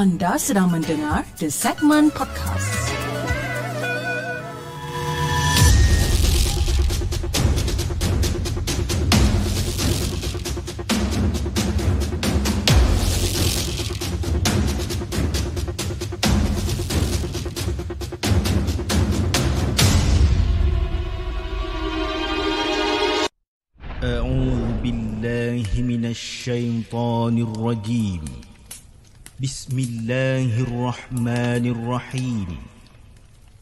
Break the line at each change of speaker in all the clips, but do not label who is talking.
Anda sedang mendengar The Segment Podcast.
أعوذ بالله من الشيطان الرجيم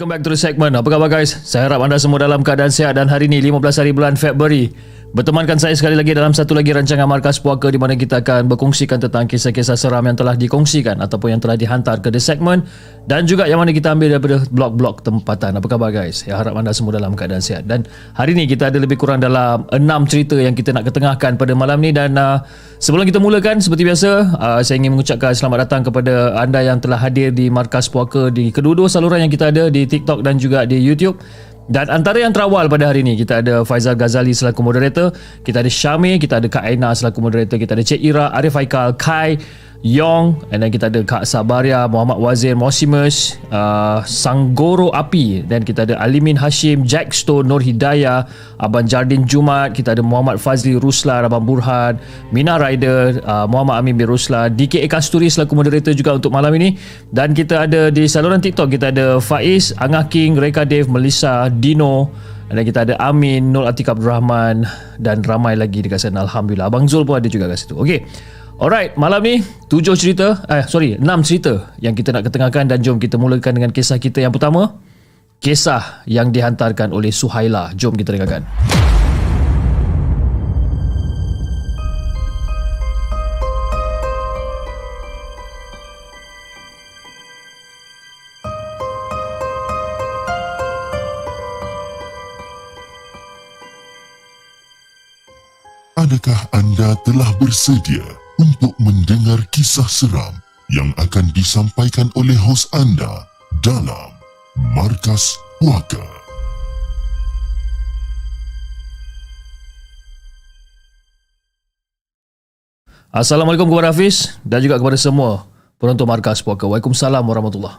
Welcome back to the segment. Apa khabar guys? Saya harap anda semua dalam keadaan sihat dan hari ini 15 hari bulan Februari Bertemankan saya sekali lagi dalam satu lagi rancangan Markas Puaka di mana kita akan berkongsikan tentang kisah-kisah seram yang telah dikongsikan ataupun yang telah dihantar ke The Segment dan juga yang mana kita ambil daripada blog-blog tempatan. Apa khabar guys? Ya harap anda semua dalam keadaan sihat. Dan hari ini kita ada lebih kurang dalam 6 cerita yang kita nak ketengahkan pada malam ni dan uh, sebelum kita mulakan seperti biasa uh, saya ingin mengucapkan selamat datang kepada anda yang telah hadir di Markas Puaka di kedua-dua saluran yang kita ada di TikTok dan juga di YouTube. Dan antara yang terawal pada hari ini kita ada Faizal Ghazali selaku moderator, kita ada Syamir, kita ada Kak Aina selaku moderator, kita ada Cik Ira, Arif Haikal, Kai, Yong and then kita ada Kak Sabaria, Muhammad Wazir, Mosimus, uh, Sanggoro Api dan kita ada Alimin Hashim, Jack Stone, Nur Hidayah, Abang Jardin Jumat, kita ada Muhammad Fazli Ruslan, Abang Burhan, Mina Rider, uh, Muhammad Amin bin Ruslan, DKA Kasturi selaku moderator juga untuk malam ini dan kita ada di saluran TikTok kita ada Faiz, Angah King, Reka Dev, Melissa, Dino dan kita ada Amin, Nur Atik Abdul Rahman dan ramai lagi dekat sana Alhamdulillah. Abang Zul pun ada juga kat situ. Okey. Alright, malam ni tujuh cerita, eh sorry, enam cerita yang kita nak ketengahkan dan jom kita mulakan dengan kisah kita yang pertama. Kisah yang dihantarkan oleh Suhaila. Jom kita dengarkan.
Adakah anda telah bersedia untuk mendengar kisah seram yang akan disampaikan oleh hos anda dalam Markas Puaka?
Assalamualaikum kepada Hafiz dan juga kepada semua penonton Markas Puaka. Waalaikumsalam warahmatullahi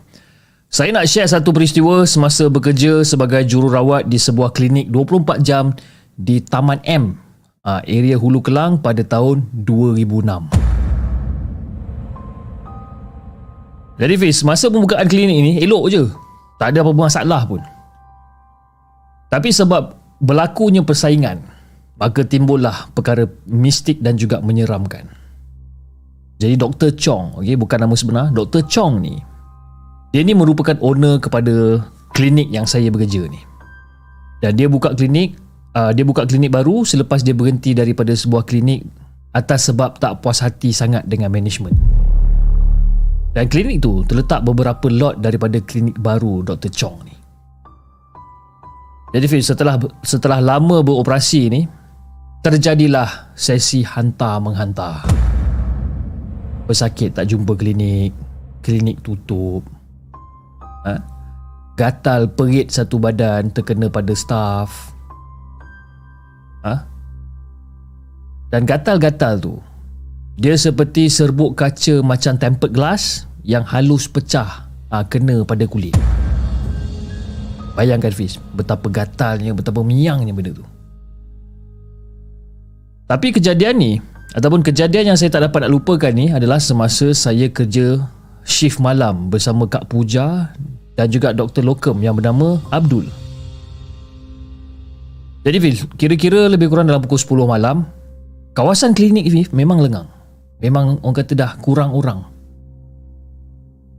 Saya nak share satu peristiwa semasa bekerja sebagai jururawat di sebuah klinik 24 jam di Taman M, ah, area Hulu Kelang pada tahun 2006. Jadi Fiz, masa pembukaan klinik ini elok je. Tak ada apa-apa masalah pun. Tapi sebab berlakunya persaingan, maka timbullah perkara mistik dan juga menyeramkan. Jadi Dr. Chong, okay, bukan nama sebenar, Dr. Chong ni, dia ni merupakan owner kepada klinik yang saya bekerja ni. Dan dia buka klinik, uh, dia buka klinik baru selepas dia berhenti daripada sebuah klinik atas sebab tak puas hati sangat dengan management. Dan klinik tu terletak beberapa lot daripada klinik baru Dr. Chong ni. Jadi Fiz, setelah setelah lama beroperasi ni, terjadilah sesi hantar menghantar. Pesakit tak jumpa klinik, klinik tutup. Ha? Gatal perit satu badan terkena pada staff. Ha? Dan gatal-gatal tu, dia seperti serbuk kaca macam tempered glass yang halus pecah ha, kena pada kulit. Bayangkan Fiz Betapa gatalnya Betapa miangnya benda tu Tapi kejadian ni Ataupun kejadian yang saya tak dapat nak lupakan ni Adalah semasa saya kerja Shift malam bersama Kak Puja Dan juga Dr. Lokem yang bernama Abdul Jadi Fiz Kira-kira lebih kurang dalam pukul 10 malam Kawasan klinik Fiz memang lengang Memang orang kata dah kurang orang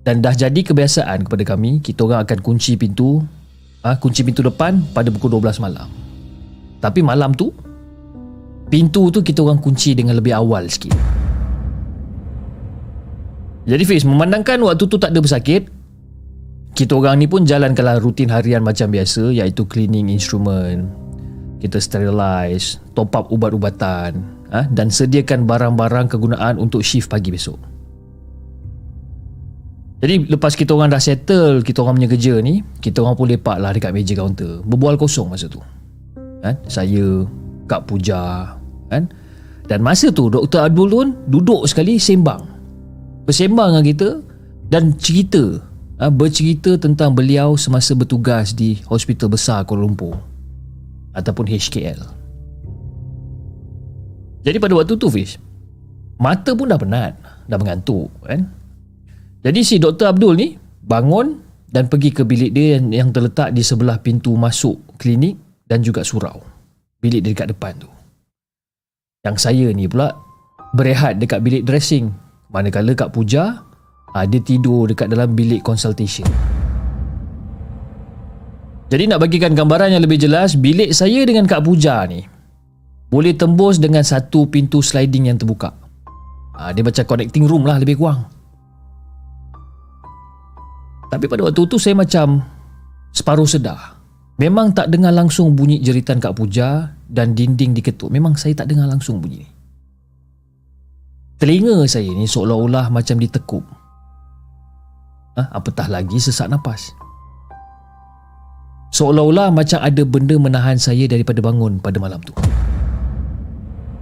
dan dah jadi kebiasaan kepada kami kita orang akan kunci pintu ha, kunci pintu depan pada pukul 12 malam. Tapi malam tu pintu tu kita orang kunci dengan lebih awal sikit. Jadi Fiz, memandangkan waktu tu tak ada pesakit, kita orang ni pun jalankanlah rutin harian macam biasa iaitu cleaning instrument, kita sterilize, top up ubat-ubatan ha, dan sediakan barang-barang kegunaan untuk shift pagi besok. Jadi lepas kita orang dah settle Kita orang punya kerja ni Kita orang pun lepak lah dekat meja kaunter Berbual kosong masa tu kan? Saya Kak Puja kan? Dan masa tu Dr. Abdul pun Duduk sekali sembang Bersembang dengan kita Dan cerita ha? Bercerita tentang beliau Semasa bertugas di Hospital Besar Kuala Lumpur Ataupun HKL Jadi pada waktu tu Fish Mata pun dah penat Dah mengantuk kan jadi si Dr. Abdul ni bangun dan pergi ke bilik dia yang, yang terletak di sebelah pintu masuk klinik dan juga surau. Bilik dia dekat depan tu. Yang saya ni pula berehat dekat bilik dressing. Manakala Kak Puja ada ah, tidur dekat dalam bilik consultation. Jadi nak bagikan gambaran yang lebih jelas, bilik saya dengan Kak Puja ni boleh tembus dengan satu pintu sliding yang terbuka. Ha, dia macam connecting room lah lebih kurang. Tapi pada waktu tu saya macam separuh sedar. Memang tak dengar langsung bunyi jeritan Kak Puja dan dinding diketuk. Memang saya tak dengar langsung bunyi ni. Telinga saya ni seolah-olah macam ditekup. Ha, apatah lagi sesak nafas. Seolah-olah macam ada benda menahan saya daripada bangun pada malam tu.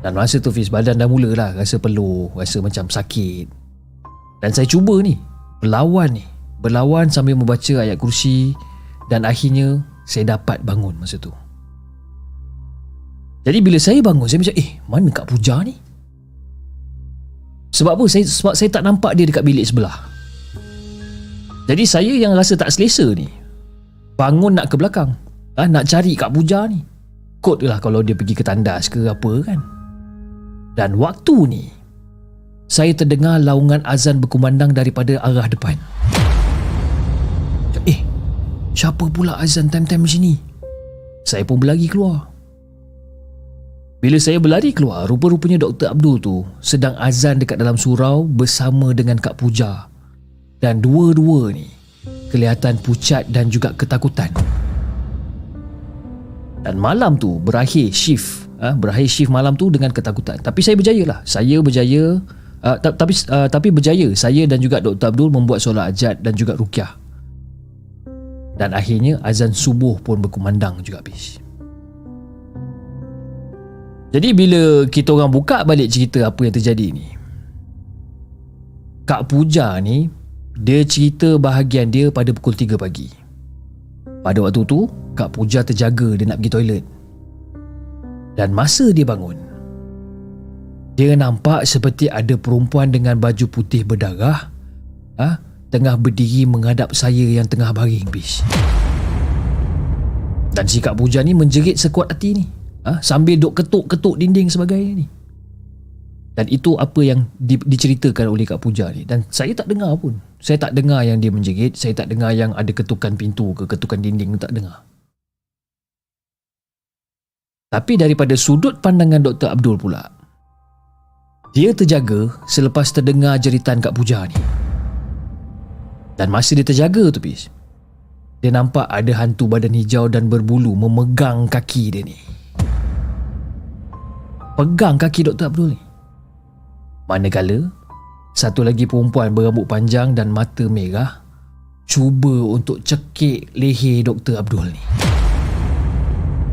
Dan masa tu Fiz badan dah mulalah rasa peluh, rasa macam sakit. Dan saya cuba ni, berlawan ni berlawan sambil membaca ayat kursi dan akhirnya saya dapat bangun masa tu. Jadi bila saya bangun saya macam eh mana Kak Puja ni? Sebab apa? Saya, sebab saya tak nampak dia dekat bilik sebelah. Jadi saya yang rasa tak selesa ni bangun nak ke belakang. Ha, nak cari Kak Puja ni. Kot lah kalau dia pergi ke tandas ke apa kan. Dan waktu ni saya terdengar laungan azan berkumandang daripada arah depan. Eh, siapa pula azan time-time macam ni? Saya pun berlari keluar. Bila saya berlari keluar, rupa-rupanya Dr. Abdul tu sedang azan dekat dalam surau bersama dengan Kak Puja. Dan dua-dua ni kelihatan pucat dan juga ketakutan. Dan malam tu berakhir shift. Ha, berakhir shift malam tu dengan ketakutan. Tapi saya berjaya lah. Saya berjaya. Uh, tapi uh, tapi berjaya saya dan juga Dr. Abdul membuat solat ajat dan juga rukyah dan akhirnya azan subuh pun berkumandang juga habis. Jadi bila kita orang buka balik cerita apa yang terjadi ni. Kak Puja ni dia cerita bahagian dia pada pukul 3 pagi. Pada waktu tu Kak Puja terjaga dia nak pergi toilet. Dan masa dia bangun dia nampak seperti ada perempuan dengan baju putih berdarah ha? tengah berdiri menghadap saya yang tengah baring bis. Dan si Kak Puja ni menjerit sekuat hati ni. ha? Sambil duk ketuk-ketuk dinding sebagainya ni Dan itu apa yang di, diceritakan oleh Kak Puja ni Dan saya tak dengar pun Saya tak dengar yang dia menjerit Saya tak dengar yang ada ketukan pintu ke ketukan dinding Tak dengar Tapi daripada sudut pandangan Dr. Abdul pula Dia terjaga selepas terdengar jeritan Kak Puja ni Dan masa dia terjaga tu Pis dia nampak ada hantu badan hijau dan berbulu memegang kaki dia ni. Pegang kaki Dr. Abdul ni. Manakala, satu lagi perempuan berambut panjang dan mata merah cuba untuk cekik leher Dr. Abdul ni.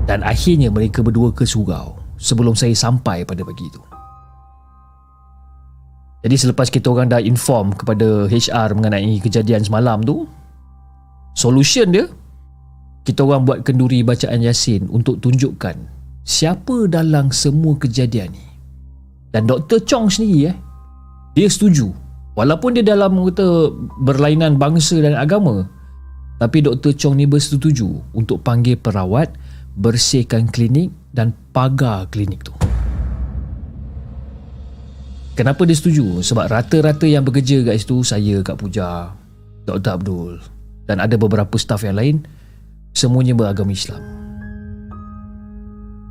Dan akhirnya mereka berdua ke surau sebelum saya sampai pada pagi itu. Jadi selepas kita orang dah inform kepada HR mengenai kejadian semalam tu, Solution dia kita orang buat kenduri bacaan Yasin untuk tunjukkan siapa dalam semua kejadian ni. Dan Dr. Chong sendiri eh dia setuju walaupun dia dalam kata berlainan bangsa dan agama tapi Dr. Chong ni bersetuju untuk panggil perawat bersihkan klinik dan pagar klinik tu. Kenapa dia setuju? Sebab rata-rata yang bekerja kat situ saya Kak Puja, Dr. Abdul, dan ada beberapa staff yang lain semuanya beragama Islam.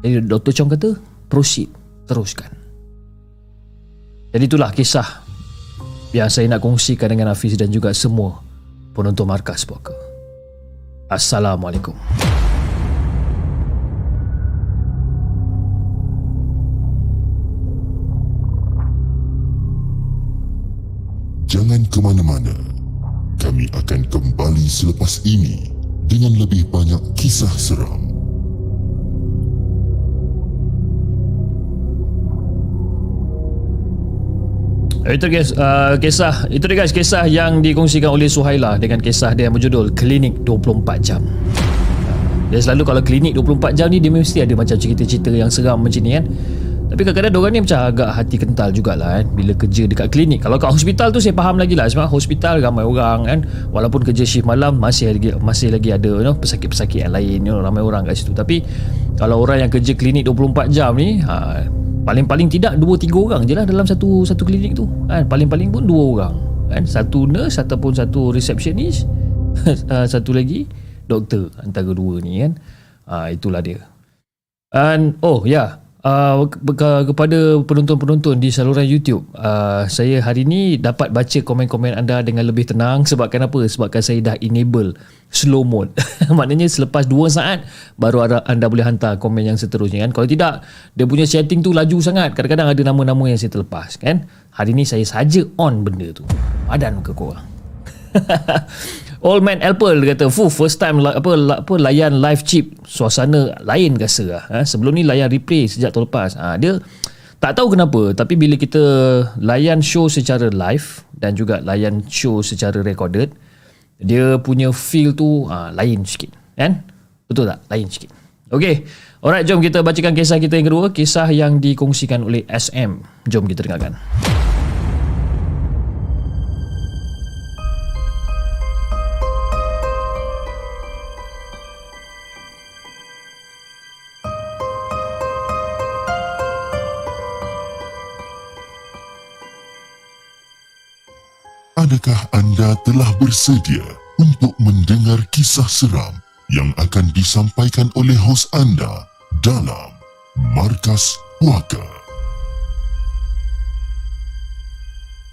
Jadi Dr. Chong kata, proceed, teruskan. Jadi itulah kisah yang saya nak kongsikan dengan Hafiz dan juga semua penonton markas puaka. Assalamualaikum.
Jangan ke mana-mana. Kami akan kembali selepas ini dengan lebih banyak kisah seram.
Itu guys, uh, kisah itu dia guys kisah yang dikongsikan oleh Suhaila dengan kisah dia yang berjudul Klinik 24 Jam. Dia selalu kalau klinik 24 jam ni dia mesti ada macam cerita-cerita yang seram macam ni kan. Tapi kadang-kadang diorang ni macam agak hati kental jugalah kan? Bila kerja dekat klinik. Kalau kat hospital tu saya faham lagi lah. Sebab hospital ramai orang kan? Walaupun kerja shift malam Masih lagi masih lagi ada you know, pesakit-pesakit yang lain you know, Ramai orang kat situ. Tapi Kalau orang yang kerja klinik 24 jam ni ha, Paling-paling tidak 2-3 orang je lah Dalam satu satu klinik tu. Kan? Paling-paling pun 2 orang. Kan? Satu nurse Ataupun satu receptionist Satu lagi Doktor Antara dua ni kan? Ha, Itulah dia. And, Oh ya. yeah uh, kepada penonton-penonton di saluran YouTube uh, saya hari ini dapat baca komen-komen anda dengan lebih tenang sebab kenapa sebabkan saya dah enable slow mode. Maknanya selepas 2 saat baru ada, anda boleh hantar komen yang seterusnya kan? Kalau tidak dia punya setting tu laju sangat. Kadang-kadang ada nama-nama yang saya terlepas kan? Hari ini saya saja on benda tu. Padan ke korang Old Man Apple dia kata Fuh first time la, apa, la, apa layan live chip Suasana lain rasa lah ha? Sebelum ni layan replay sejak tahun lepas ha, Dia tak tahu kenapa Tapi bila kita layan show secara live Dan juga layan show secara recorded Dia punya feel tu ha, lain sikit Kan? Betul tak? Lain sikit Okay Alright jom kita bacakan kisah kita yang kedua Kisah yang dikongsikan oleh SM Jom kita dengarkan
Adakah anda telah bersedia untuk mendengar kisah seram yang akan disampaikan oleh hos anda dalam Markas Puaka?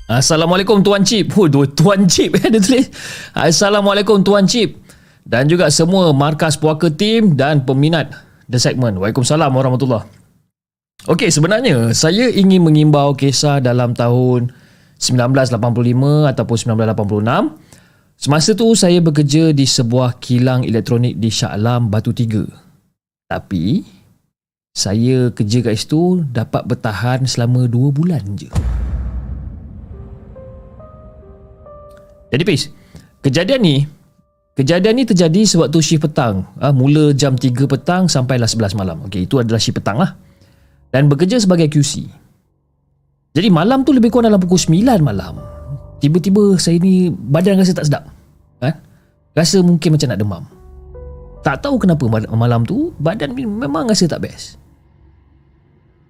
Assalamualaikum Tuan Cip. Oh, Tuan Cip dia tulis. Assalamualaikum Tuan Cip. Dan juga semua Markas Puaka team dan peminat The Segment. Waalaikumsalam warahmatullahi Okey, sebenarnya saya ingin mengimbau kisah dalam tahun 1985 ataupun 1986 Semasa tu saya bekerja di sebuah kilang elektronik di Shah Alam Batu Tiga. Tapi saya kerja kat situ dapat bertahan selama 2 bulan je. Jadi Pis, kejadian ni kejadian ni terjadi sewaktu shift petang. Ha, mula jam 3 petang sampailah 11 malam. Okey, itu adalah shift petang lah. Dan bekerja sebagai QC. Jadi malam tu lebih kurang dalam pukul 9 malam. Tiba-tiba saya ni badan rasa tak sedap. Ha? Rasa mungkin macam nak demam. Tak tahu kenapa malam tu badan memang rasa tak best.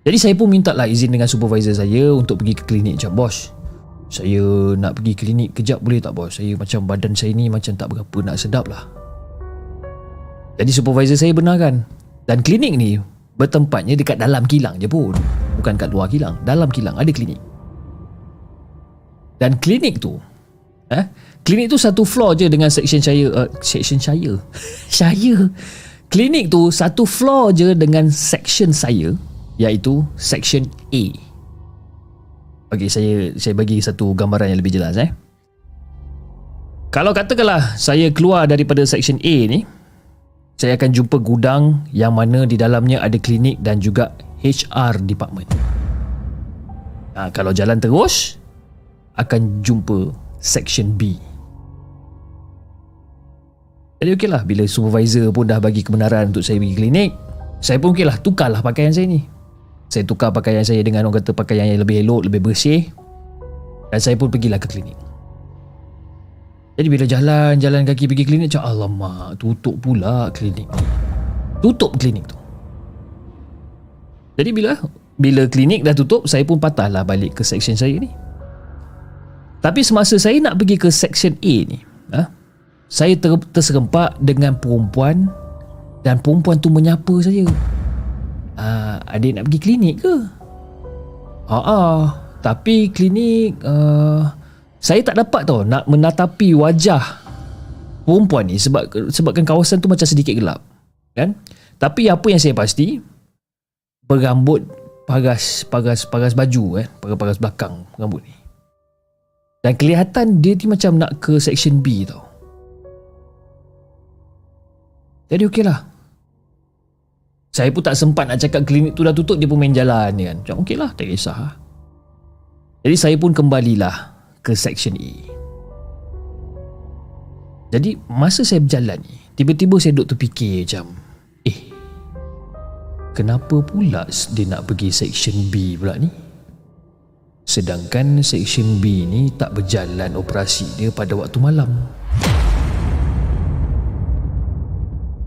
Jadi saya pun minta lah izin dengan supervisor saya untuk pergi ke klinik macam bos. Saya nak pergi klinik kejap boleh tak bos? Saya macam badan saya ni macam tak berapa nak sedap lah. Jadi supervisor saya benarkan. Dan klinik ni bertempatnya dekat dalam kilang je pun. Bukan kat luar kilang. Dalam kilang ada klinik. Dan klinik tu eh, Klinik tu satu floor je dengan section saya uh, Section saya Saya Klinik tu satu floor je dengan section saya Iaitu section A Okey, saya saya bagi satu gambaran yang lebih jelas eh. Kalau katakanlah saya keluar daripada section A ni, saya akan jumpa gudang yang mana di dalamnya ada klinik dan juga HR department. Ha, kalau jalan terus, akan jumpa section B. Jadi okeylah bila supervisor pun dah bagi kebenaran untuk saya pergi klinik, saya pun okeylah tukarlah pakaian saya ni. Saya tukar pakaian saya dengan orang kata pakaian yang lebih elok, lebih bersih. Dan saya pun pergilah ke klinik. Jadi bila jalan-jalan kaki pergi klinik, cak alamak, tutup pula klinik ni. Tutup klinik tu. Jadi bila bila klinik dah tutup, saya pun patahlah balik ke section saya ni. Tapi semasa saya nak pergi ke section A ni, ha, saya ter, terserempak dengan perempuan dan perempuan tu menyapa saya uh, adik nak pergi klinik ke? Haa, uh, tapi klinik uh, saya tak dapat tau nak menatapi wajah perempuan ni sebab sebabkan kawasan tu macam sedikit gelap. Kan? Tapi apa yang saya pasti berambut paras paras paras baju eh, paras paras belakang rambut ni. Dan kelihatan dia ni macam nak ke section B tau. Jadi okeylah. lah saya pun tak sempat nak cakap klinik tu dah tutup Dia pun main jalan kan Macam okey lah tak kisah. Jadi saya pun kembalilah ke section E Jadi masa saya berjalan ni Tiba-tiba saya duduk terfikir macam Eh Kenapa pula dia nak pergi section B pula ni Sedangkan section B ni tak berjalan operasi dia pada waktu malam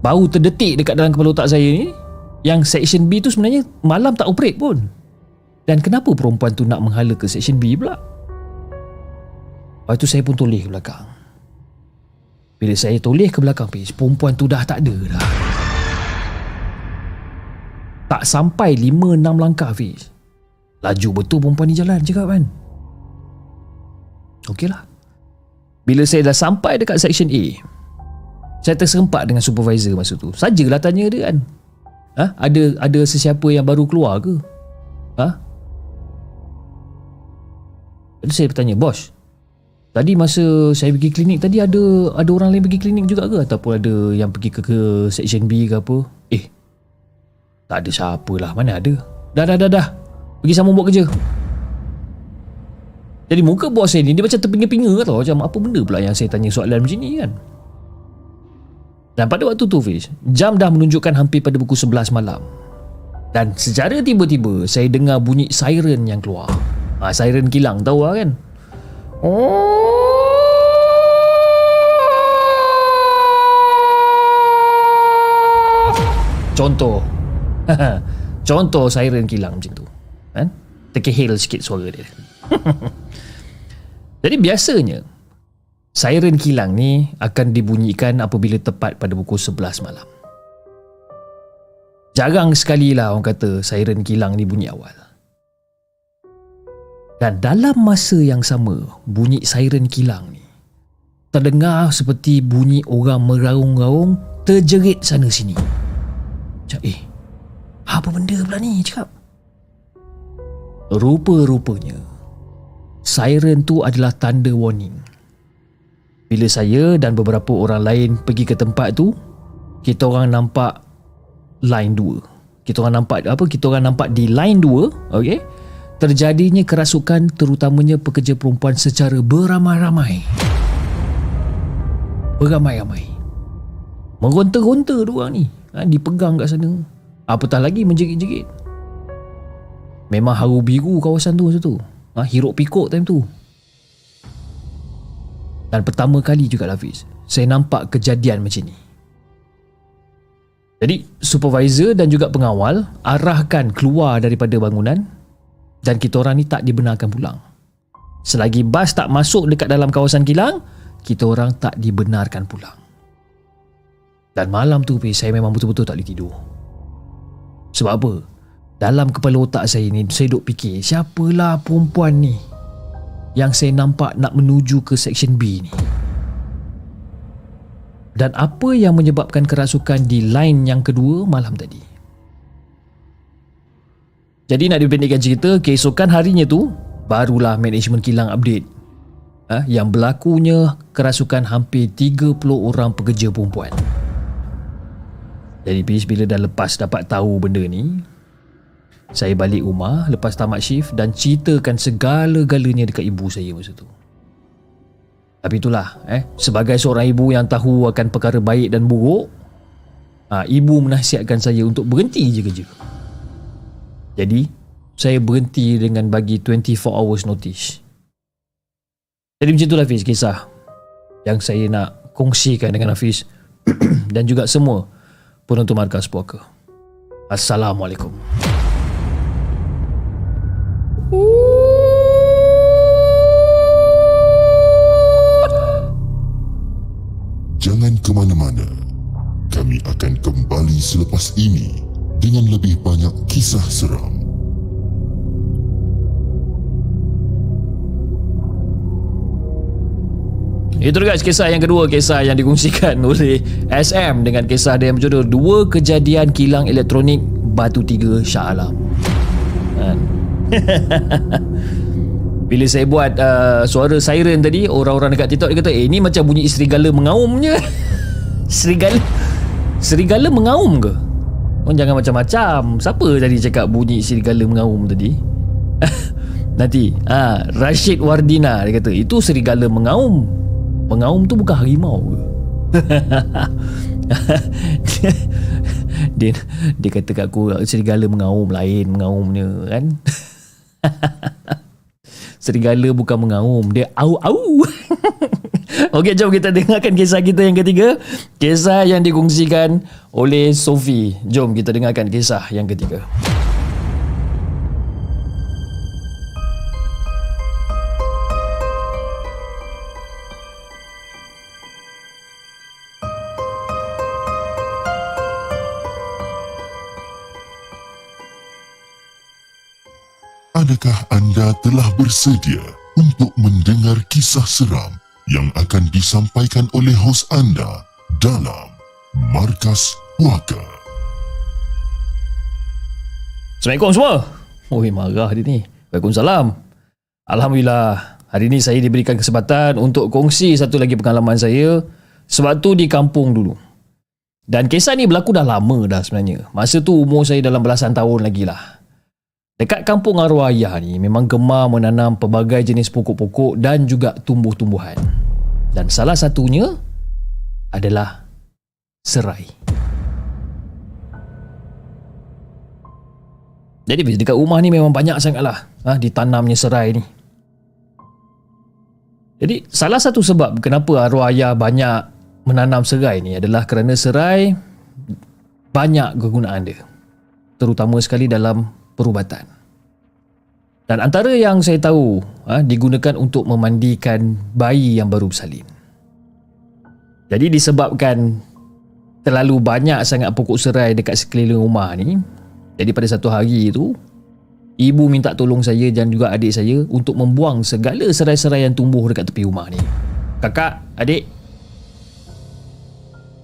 Bau terdetik dekat dalam kepala otak saya ni yang section B tu sebenarnya malam tak operate pun. Dan kenapa perempuan tu nak menghala ke section B pula? Lepas tu saya pun toleh ke belakang. Bila saya toleh ke belakang page, perempuan tu dah tak ada dah. Tak sampai 5-6 langkah Fiz. Laju betul perempuan ni jalan cakap kan. Okey lah. Bila saya dah sampai dekat section A, saya terserempak dengan supervisor masa tu. Sajalah tanya dia kan. Ha? Ada ada sesiapa yang baru keluar ke? Ha? Jadi saya bertanya, bos. Tadi masa saya pergi klinik tadi ada ada orang lain pergi klinik juga ke ataupun ada yang pergi ke, ke section B ke apa? Eh. Tak ada siapa lah, mana ada? Dah dah dah dah. Pergi sama buat kerja. Jadi muka bos saya ni dia macam terpinga-pinga tau macam apa benda pula yang saya tanya soalan macam ni kan? Dan pada waktu tu Fiz, jam dah menunjukkan hampir pada pukul 11 malam. Dan secara tiba-tiba saya dengar bunyi siren yang keluar. Ha, siren kilang tahu lah kan? Contoh. Contoh siren kilang macam tu. Kan? Terkehil sikit suara dia. Jadi biasanya Siren kilang ni akan dibunyikan apabila tepat pada pukul 11 malam. Jarang sekali lah orang kata siren kilang ni bunyi awal. Dan dalam masa yang sama, bunyi siren kilang ni terdengar seperti bunyi orang meraung-raung terjerit sana sini. Macam eh, apa benda pula ni cakap? Rupa-rupanya, siren tu adalah tanda warning bila saya dan beberapa orang lain pergi ke tempat tu, kita orang nampak line 2. Kita orang nampak apa? Kita orang nampak di line 2, okey? Terjadinya kerasukan terutamanya pekerja perempuan secara beramai-ramai. Beramai-ramai. Meronta-ronta dua ni. Ha, dipegang kat sana. Apatah lagi menjerit-jerit. Memang haru biru kawasan tu masa tu. Ha, hiruk pikuk time tu. Dan pertama kali juga Hafiz Saya nampak kejadian macam ni Jadi supervisor dan juga pengawal arahkan keluar daripada bangunan dan kita orang ni tak dibenarkan pulang. Selagi bas tak masuk dekat dalam kawasan kilang, kita orang tak dibenarkan pulang. Dan malam tu saya memang betul-betul tak boleh tidur. Sebab apa? Dalam kepala otak saya ni, saya duk fikir, siapalah perempuan ni yang saya nampak nak menuju ke section B ni? Dan apa yang menyebabkan kerasukan di line yang kedua malam tadi? Jadi nak dipendekkan cerita, keesokan harinya tu, barulah management kilang update. Ha, yang berlakunya kerasukan hampir 30 orang pekerja perempuan. Jadi bis bila dah lepas dapat tahu benda ni, saya balik rumah lepas tamat shift dan ceritakan segala-galanya dekat ibu saya masa tu. Tapi itulah eh sebagai seorang ibu yang tahu akan perkara baik dan buruk, ha, ibu menasihatkan saya untuk berhenti je kerja. Jadi saya berhenti dengan bagi 24 hours notice. Jadi macam itulah Hafiz kisah yang saya nak kongsikan dengan Hafiz dan juga semua penonton markas puaka. Assalamualaikum.
Jangan ke mana-mana. Kami akan kembali selepas ini dengan lebih banyak kisah seram.
Itu guys kisah yang kedua Kisah yang dikongsikan oleh SM Dengan kisah dia yang berjudul Dua kejadian kilang elektronik Batu Tiga Shah Alam kan? Bila saya buat uh, suara siren tadi Orang-orang dekat TikTok dia kata Eh ni macam bunyi serigala mengaum je Serigala Serigala mengaum ke? Oh, jangan macam-macam Siapa tadi cakap bunyi serigala mengaum tadi? Nanti ah, Rashid Wardina dia kata Itu serigala mengaum Mengaum tu bukan harimau ke? dia, dia, dia kata kat aku serigala mengaum lain mengaumnya kan serigala bukan mengaum dia au au Okey jom kita dengarkan kisah kita yang ketiga. Kisah yang dikongsikan oleh Sophie. Jom kita dengarkan kisah yang ketiga.
Adakah anda telah bersedia untuk mendengar kisah seram yang akan disampaikan oleh hos anda dalam Markas Puaka?
Assalamualaikum semua. Oi marah dia ni. Waalaikumsalam. Alhamdulillah Hari ni saya diberikan kesempatan Untuk kongsi satu lagi pengalaman saya Sebab tu di kampung dulu. Dan kisah ni berlaku dah lama dah sebenarnya. Masa tu umur saya dalam belasan tahun lagi lah Dekat kampung arwah ayah ni memang gemar menanam pelbagai jenis pokok-pokok dan juga tumbuh-tumbuhan. Dan salah satunya adalah serai. Jadi dekat rumah ni memang banyak sangatlah ha, ditanamnya serai ni. Jadi salah satu sebab kenapa arwah ayah banyak menanam serai ni adalah kerana serai banyak kegunaan dia. Terutama sekali dalam perubatan. Dan antara yang saya tahu ha, digunakan untuk memandikan bayi yang baru bersalin. Jadi disebabkan terlalu banyak sangat pokok serai dekat sekeliling rumah ni, jadi pada satu hari itu, ibu minta tolong saya dan juga adik saya untuk membuang segala serai-serai yang tumbuh dekat tepi rumah ni. Kakak, adik.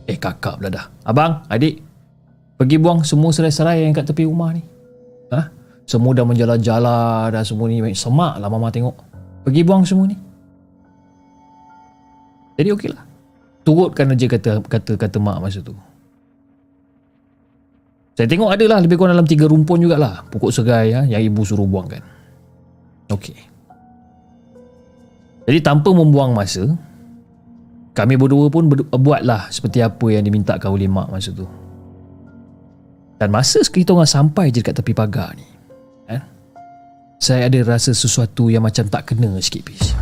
Eh kakak pula dah. Abang, adik. Pergi buang semua serai-serai yang kat tepi rumah ni. Ha? Semua dah menjala-jala dah semua ni semak lah mama tengok. Pergi buang semua ni. Jadi okeylah. Turutkan aja kata kata kata mak masa tu. Saya tengok ada lah lebih kurang dalam tiga rumpun jugalah pokok serai ha, yang ibu suruh buangkan. Okey. Jadi tanpa membuang masa, kami berdua pun buatlah seperti apa yang dimintakan oleh mak masa tu. Dan masa kita orang sampai je dekat tepi pagar ni eh, Saya ada rasa sesuatu yang macam tak kena sikit pis.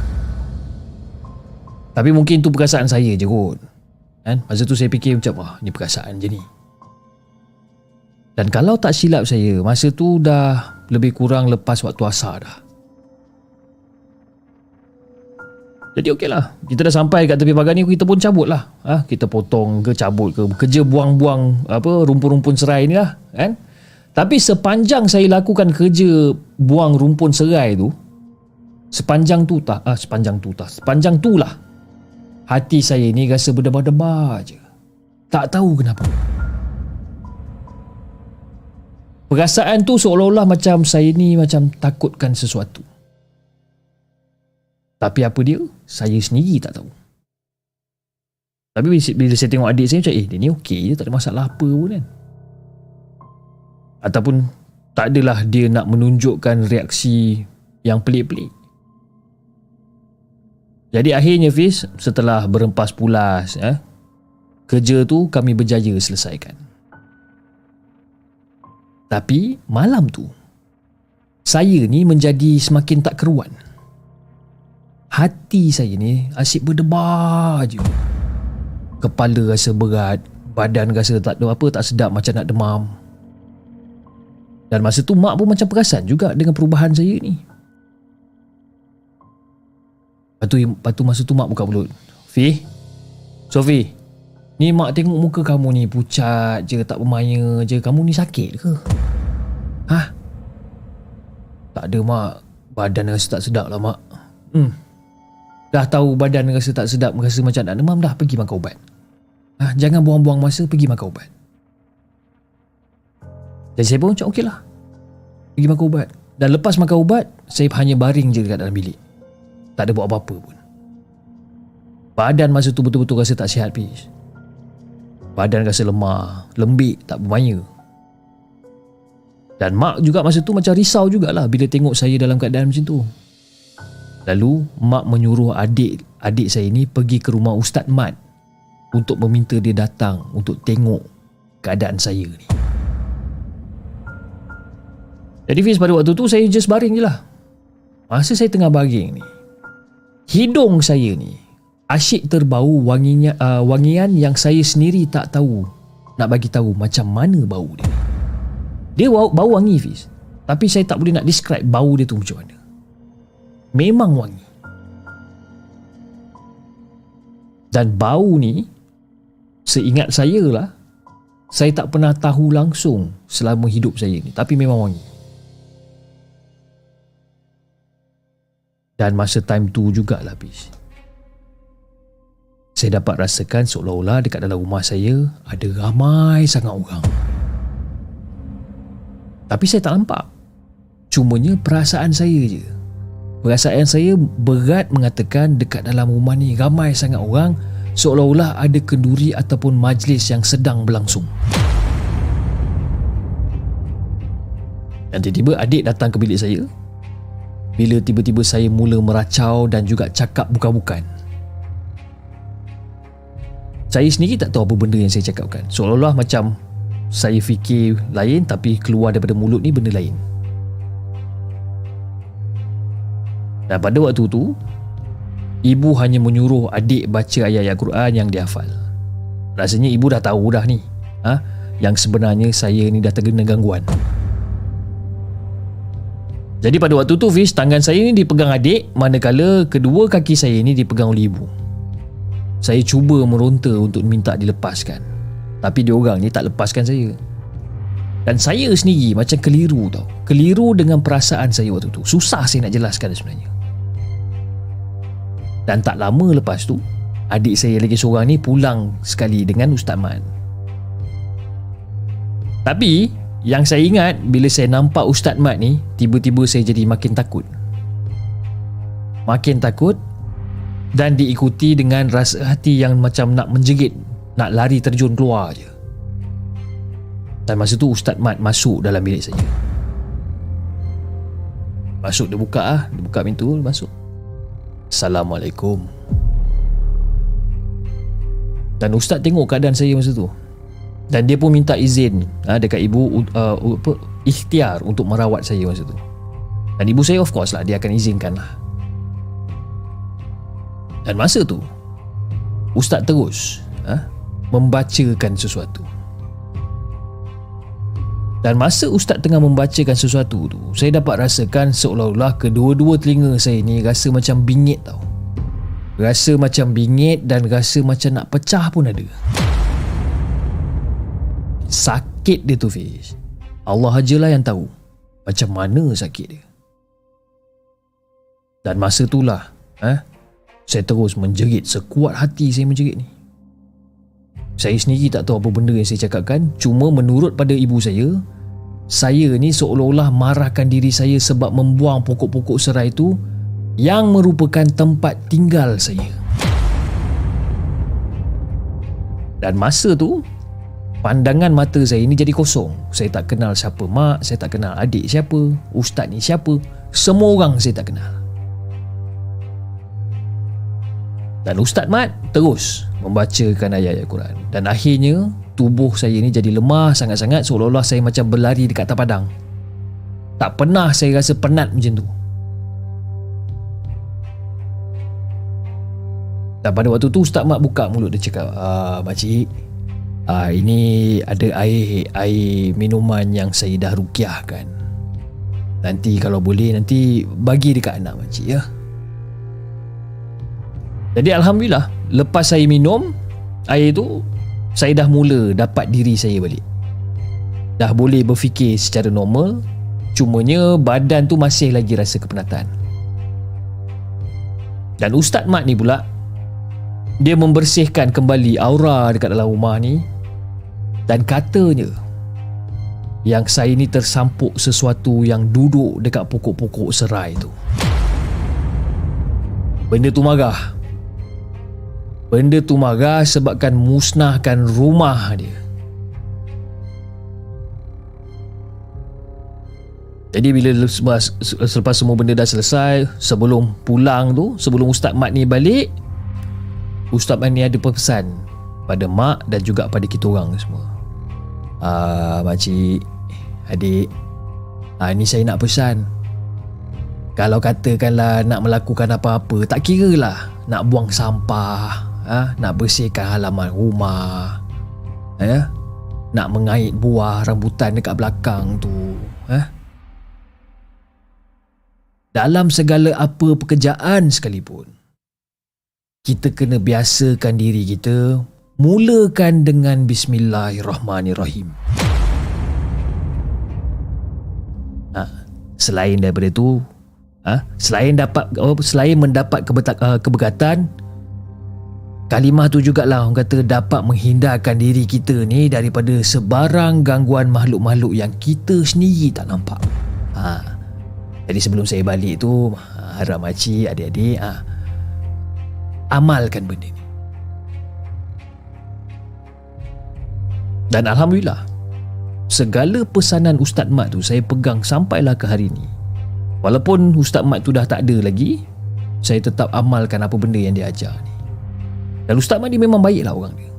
Tapi mungkin tu perasaan saya je kot. Eh, Masa tu saya fikir macam Wah ni perasaan je ni. Dan kalau tak silap saya, masa tu dah lebih kurang lepas waktu asar dah. Jadi okey lah Kita dah sampai kat tepi pagar ni Kita pun cabut lah ha? Kita potong ke cabut ke Kerja buang-buang apa Rumpun-rumpun serai ni lah kan? Tapi sepanjang saya lakukan kerja Buang rumpun serai tu Sepanjang tu tak ah, Sepanjang tu tak Sepanjang tu lah Hati saya ni rasa berdebar-debar je Tak tahu kenapa Perasaan tu seolah-olah macam saya ni macam takutkan sesuatu. Tapi apa dia? Saya sendiri tak tahu. Tapi bila saya tengok adik saya macam eh dia ni okey je tak ada masalah apa pun kan. Ataupun tak adalah dia nak menunjukkan reaksi yang pelik-pelik. Jadi akhirnya Fiz setelah berempas pulas eh, kerja tu kami berjaya selesaikan. Tapi malam tu saya ni menjadi semakin tak keruan. Hati saya ni asyik berdebar je. Kepala rasa berat, badan rasa tak ada apa tak sedap macam nak demam. Dan masa tu mak pun macam perasan juga dengan perubahan saya ni. Lepas tu, lepas tu masa tu mak buka mulut. Fi? Sofi? Ni mak tengok muka kamu ni pucat je, tak bermaya je. Kamu ni sakit ke? Hah? Tak ada mak. Badan rasa tak sedap lah mak. Hmm. Dah tahu badan rasa tak sedap, rasa macam nak demam dah pergi makan ubat. Ha, jangan buang-buang masa pergi makan ubat. Dan saya pun macam okey lah. Pergi makan ubat. Dan lepas makan ubat, saya hanya baring je dekat dalam bilik. Tak ada buat apa-apa pun. Badan masa tu betul-betul rasa tak sihat, Peace. Badan rasa lemah, lembik, tak bermaya. Dan mak juga masa tu macam risau jugalah bila tengok saya dalam keadaan macam tu. Lalu mak menyuruh adik adik saya ni pergi ke rumah Ustaz Mat untuk meminta dia datang untuk tengok keadaan saya ni. Jadi Fiz pada waktu tu saya just baring je lah. Masa saya tengah baring ni, hidung saya ni asyik terbau wanginya uh, wangian yang saya sendiri tak tahu nak bagi tahu macam mana bau dia. Dia bau, bau wangi Fiz. Tapi saya tak boleh nak describe bau dia tu macam mana. Memang wangi. Dan bau ni seingat saya lah saya tak pernah tahu langsung selama hidup saya ni tapi memang wangi. Dan masa time tu jugalah Fiz saya dapat rasakan seolah-olah dekat dalam rumah saya ada ramai sangat orang. Tapi saya tak nampak. Cumanya perasaan saya je. Perasaan saya berat mengatakan dekat dalam rumah ni ramai sangat orang seolah-olah ada kenduri ataupun majlis yang sedang berlangsung. Dan tiba-tiba adik datang ke bilik saya. Bila tiba-tiba saya mula meracau dan juga cakap bukan-bukan. Saya sendiri tak tahu apa benda yang saya cakapkan Seolah-olah macam Saya fikir lain Tapi keluar daripada mulut ni benda lain Dan pada waktu tu Ibu hanya menyuruh adik baca ayat-ayat Quran yang dia hafal Rasanya ibu dah tahu dah ni ha? Yang sebenarnya saya ni dah terkena gangguan Jadi pada waktu tu Fish Tangan saya ni dipegang adik Manakala kedua kaki saya ni dipegang oleh ibu saya cuba meronta untuk minta dilepaskan. Tapi dia orang ni tak lepaskan saya. Dan saya sendiri macam keliru tau. Keliru dengan perasaan saya waktu tu. Susah saya nak jelaskan sebenarnya. Dan tak lama lepas tu, adik saya lagi seorang ni pulang sekali dengan Ustaz Man. Tapi, yang saya ingat bila saya nampak Ustaz Mat ni, tiba-tiba saya jadi makin takut. Makin takut dan diikuti dengan rasa hati yang macam nak menjerit nak lari terjun keluar je dan masa tu Ustaz Mat masuk dalam bilik saya masuk dia buka ah dia buka pintu dia masuk Assalamualaikum. Dan Ustaz tengok keadaan saya masa tu. Dan dia pun minta izin ha, dekat ibu uh, apa, ikhtiar untuk merawat saya masa tu. Dan ibu saya of course lah dia akan izinkan lah. Dan masa tu Ustaz terus ha, Membacakan sesuatu Dan masa ustaz tengah membacakan sesuatu tu, saya dapat rasakan seolah-olah kedua-dua telinga saya ni rasa macam bingit tau. Rasa macam bingit dan rasa macam nak pecah pun ada. Sakit dia tu Fiz. Allah ajalah yang tahu macam mana sakit dia. Dan masa itulah, eh, saya terus menjerit sekuat hati saya menjerit ni. Saya sendiri tak tahu apa benda yang saya cakapkan. Cuma menurut pada ibu saya Saya ni seolah-olah marahkan diri saya Sebab membuang pokok-pokok serai itu Yang merupakan tempat tinggal saya. Dan masa tu Pandangan mata saya ni jadi kosong. Saya tak kenal siapa mak Saya tak kenal adik siapa Ustaz ni siapa Semua orang saya tak kenal Dan Ustaz Mat terus membacakan ayat-ayat Quran. Dan akhirnya tubuh saya ni jadi lemah sangat-sangat seolah-olah saya macam berlari dekat atas padang. Tak pernah saya rasa penat macam tu. Dan pada waktu tu Ustaz Mat buka mulut dia cakap, ah, Makcik, ah, ini ada air air minuman yang saya dah rukiahkan. Nanti kalau boleh nanti bagi dekat anak makcik ya. Jadi Alhamdulillah Lepas saya minum Air tu Saya dah mula dapat diri saya balik. Dah boleh berfikir secara normal Cumanya badan tu masih lagi rasa kepenatan. Dan Ustaz Mat ni pula Dia membersihkan kembali aura dekat dalam rumah ni Dan katanya Yang saya ni tersampuk sesuatu yang duduk dekat pokok-pokok serai tu. Benda tu marah Benda tu marah sebabkan musnahkan rumah dia. Jadi bila selepas, semua benda dah selesai, sebelum pulang tu, sebelum Ustaz Mat ni balik, Ustaz Mat ni ada pesan pada mak dan juga pada kita orang semua. Ah, makcik, adik, ah, ni saya nak pesan. Kalau katakanlah nak melakukan apa-apa, tak kira lah nak buang sampah, ha, nak bersihkan halaman rumah. Ya? Nak mengait buah rambutan dekat belakang tu. Ha? dalam segala apa pekerjaan sekalipun kita kena biasakan diri kita mulakan dengan bismillahirrahmanirrahim. Ha, selain daripada itu ha, selain dapat selain mendapat keberkatan Kalimah tu jugalah orang kata dapat menghindarkan diri kita ni daripada sebarang gangguan makhluk-makhluk yang kita sendiri tak nampak. Ha. Jadi sebelum saya balik tu, ha, harap makcik, adik-adik, ha, amalkan benda ni. Dan Alhamdulillah, segala pesanan Ustaz Mat tu saya pegang sampailah ke hari ni. Walaupun Ustaz Mat tu dah tak ada lagi, saya tetap amalkan apa benda yang dia ajar ni. Dan Ustaz Madi memang baiklah orang dia.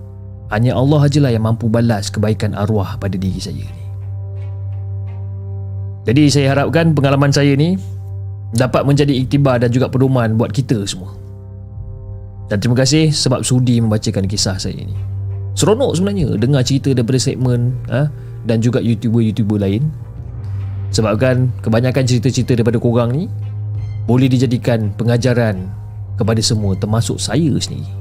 Hanya Allah ajalah yang mampu balas kebaikan arwah pada diri saya ni. Jadi saya harapkan pengalaman saya ni dapat menjadi iktibar dan juga pedoman buat kita semua. Dan terima kasih sebab sudi membacakan kisah saya ini. Seronok sebenarnya dengar cerita daripada segmen ha, dan juga YouTuber-YouTuber lain. Sebabkan kebanyakan cerita-cerita daripada korang ni boleh dijadikan pengajaran kepada semua termasuk saya sendiri.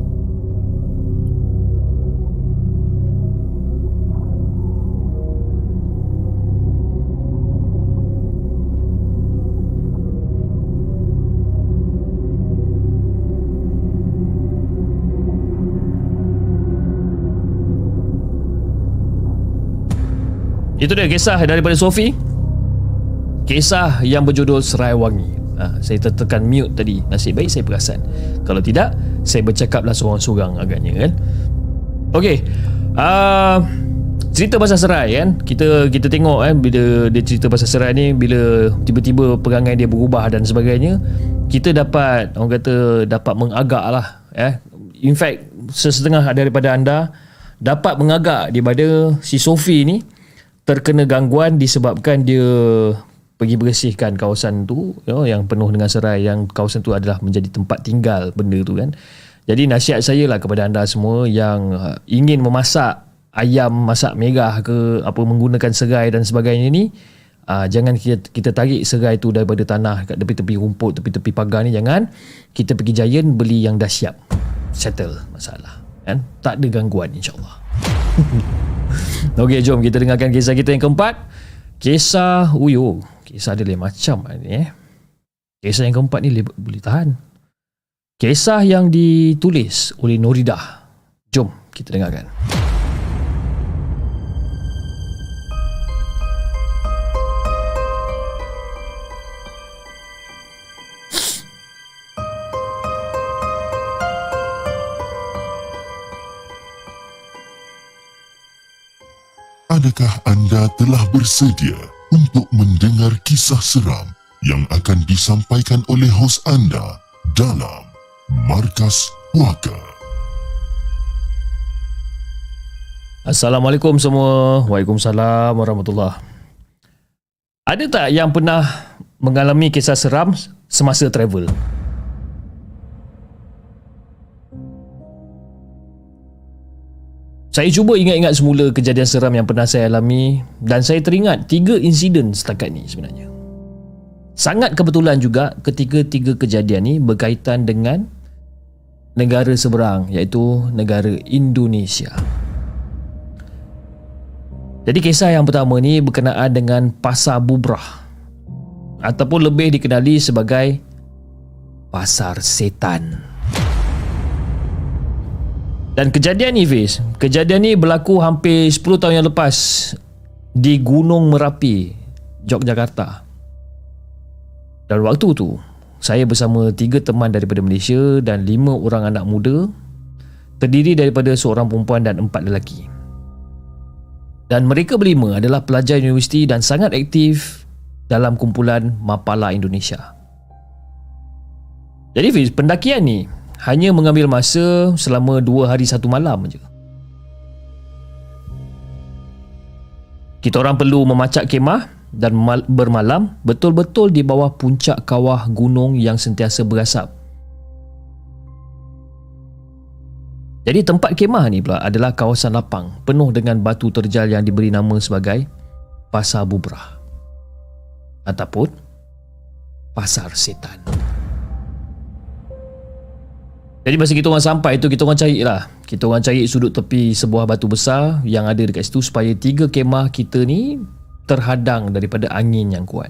Itu dia kisah daripada Sofi Kisah yang berjudul Serai Wangi. Ha, Saya tertekan mute tadi. Nasib baik saya perasan. Kalau tidak Saya bercakaplah seorang-seorang agaknya kan? Okey. Uh, Cerita pasal serai kan? Kita kita tengok kan Bila dia cerita pasal serai ni Bila tiba-tiba perangai dia berubah dan sebagainya Kita dapat Orang kata Dapat mengagak lah eh. In fact Sesetengah daripada anda dapat mengagak di mana si Sofi ni terkena gangguan disebabkan dia pergi bersihkan kawasan tu you know, yang penuh dengan serai yang kawasan tu adalah menjadi tempat tinggal benda tu kan. Jadi nasihat saya lah kepada anda semua yang uh, ingin memasak ayam masak megah ke apa menggunakan serai dan sebagainya ni uh, jangan kita, kita tarik serai tu daripada tanah kat tepi-tepi rumput tepi-tepi pagar ni jangan. Kita pergi Giant beli yang dah siap. Settle masalah kan. Tak ada gangguan insyaallah Okey, jom kita dengarkan kisah kita yang keempat. Kisah Uyo. Kisah dia lain macam ni eh. Kisah yang keempat ni boleh tahan. Kisah yang ditulis oleh Noridah. Jom kita dengarkan.
Adakah anda telah bersedia untuk mendengar kisah seram yang akan disampaikan oleh hos anda dalam Markas Puaka?
Assalamualaikum semua. Waalaikumsalam warahmatullahi Ada tak yang pernah mengalami kisah seram semasa travel? Saya cuba ingat-ingat semula kejadian seram yang pernah saya alami dan saya teringat tiga insiden setakat ni sebenarnya. Sangat kebetulan juga ketika tiga kejadian ni berkaitan dengan negara seberang iaitu negara Indonesia. Jadi kisah yang pertama ni berkenaan dengan Pasar Bubrah ataupun lebih dikenali sebagai Pasar Setan. Dan kejadian ni Fiz Kejadian ni berlaku hampir 10 tahun yang lepas Di Gunung Merapi Yogyakarta. Dan waktu tu Saya bersama tiga teman daripada Malaysia Dan lima orang anak muda Terdiri daripada seorang perempuan dan empat lelaki. Dan mereka berlima adalah pelajar universiti Dan sangat aktif Dalam kumpulan Mapala Indonesia. Jadi Fiz, pendakian ni hanya mengambil masa selama dua hari satu malam saja. Kita orang perlu memacak kemah dan bermalam betul-betul di bawah puncak kawah gunung yang sentiasa berasap. Jadi tempat kemah ni pula adalah kawasan lapang penuh dengan batu terjal yang diberi nama sebagai Pasar Bubrah ataupun Pasar Setan. Jadi masa kita orang sampai tu kita orang cari lah. Kita orang cari sudut tepi sebuah batu besar Yang ada dekat situ supaya tiga kemah kita ni Terhadang daripada angin yang kuat.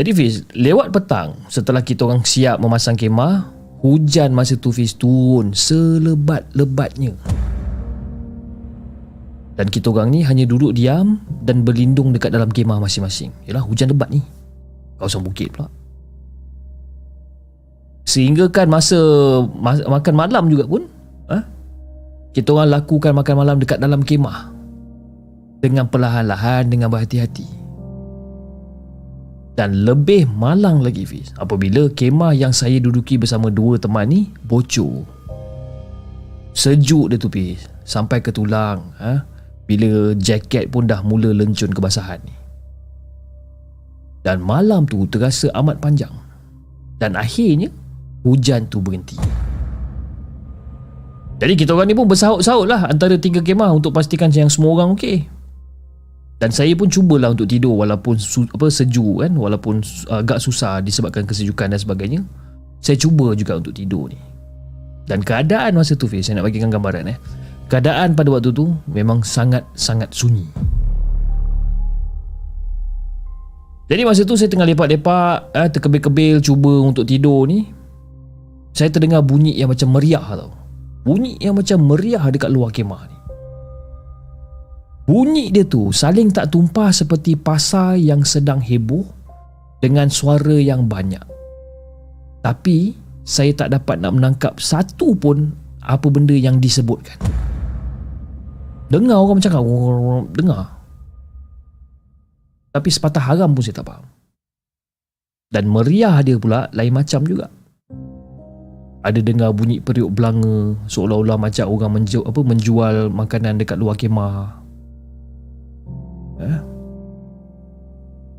Jadi Fiz, lewat petang Setelah kita orang siap memasang kemah Hujan masa tu Fiz turun selebat-lebatnya. Dan kita orang ni hanya duduk diam Dan berlindung dekat dalam kemah masing-masing. Yalah hujan lebat ni. Kawasan bukit pula Sehingga kan masa ma- makan malam juga pun ha? Kita orang lakukan makan malam dekat dalam kemah. Dengan perlahan-lahan, dengan berhati-hati. Dan lebih malang lagi Fiz. Apabila kemah yang saya duduki bersama dua teman ni bocor. Sejuk dia tu Fiz. Sampai ke tulang ha? Bila jaket pun dah mula lencun kebasahan ni. Dan malam tu terasa amat panjang. Dan akhirnya hujan tu berhenti. Jadi kita orang ni pun bersahut-sahut lah antara tiga kemah untuk pastikan yang semua orang okey. Dan saya pun cubalah untuk tidur walaupun su- apa sejuk kan, walaupun agak susah disebabkan kesejukan dan sebagainya. Saya cuba juga untuk tidur ni. Dan keadaan masa tu Fiz, saya nak bagikan gambaran eh. Keadaan pada waktu tu memang sangat-sangat sunyi. Jadi masa tu saya tengah lepak-lepak, eh, terkebil-kebil cuba untuk tidur ni saya terdengar bunyi yang macam meriah tau. Bunyi yang macam meriah dekat luar kemah ni. Bunyi dia tu saling tak tumpah seperti pasar yang sedang heboh dengan suara yang banyak. Tapi saya tak dapat nak menangkap satu pun apa benda yang disebutkan. Dengar orang macam dengar. Tapi sepatah haram pun saya tak faham. Dan meriah dia pula lain macam juga ada dengar bunyi periuk belanga seolah-olah macam orang menjual, apa, menjual makanan dekat luar kemah. Eh?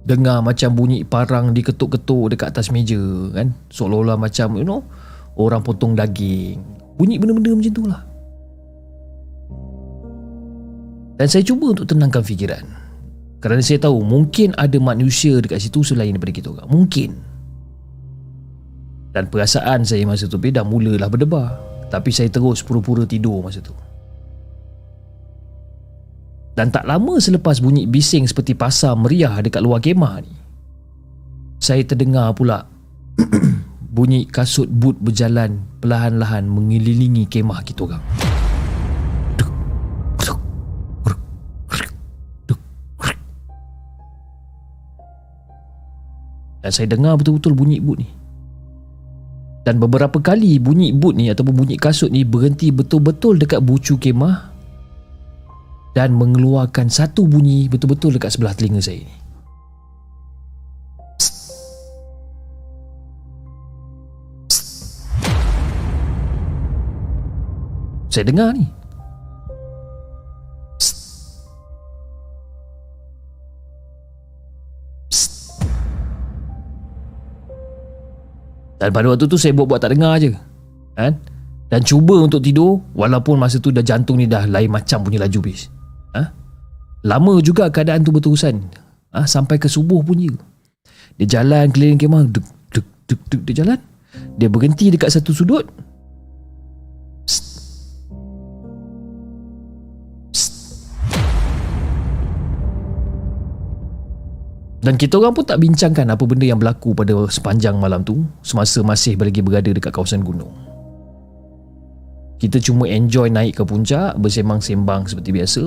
Dengar macam bunyi parang diketuk-ketuk dekat atas meja kan. Seolah-olah macam you know orang potong daging. Bunyi benda-benda macam tu lah. Dan saya cuba untuk tenangkan fikiran. Kerana saya tahu mungkin ada manusia dekat situ selain daripada kita orang. Mungkin. Dan perasaan saya masa tu dah mulalah berdebar. Tapi saya terus pura-pura tidur masa tu. Dan tak lama selepas bunyi bising seperti pasar meriah dekat luar kemah ni Saya terdengar pula Bunyi kasut boot berjalan perlahan-lahan mengelilingi kemah kita orang Dan saya dengar betul-betul bunyi boot ni dan beberapa kali bunyi boot ni ataupun bunyi kasut ni berhenti betul-betul dekat bucu kemah dan mengeluarkan satu bunyi betul-betul dekat sebelah telinga saya ni. Saya dengar ni. Dan pada waktu tu saya buat-buat tak dengar je. Kan? Dan cuba untuk tidur walaupun masa tu dah jantung ni dah lain macam punya laju bis. Ha? Lama juga keadaan tu berterusan. Ha? Sampai ke subuh punya. Dia jalan keliling kemah. Dia jalan. Dia berhenti dekat satu sudut. Dan kita orang pun tak bincangkan apa benda yang berlaku pada sepanjang malam tu semasa masih lagi berada dekat kawasan gunung. Kita cuma enjoy naik ke puncak bersembang-sembang seperti biasa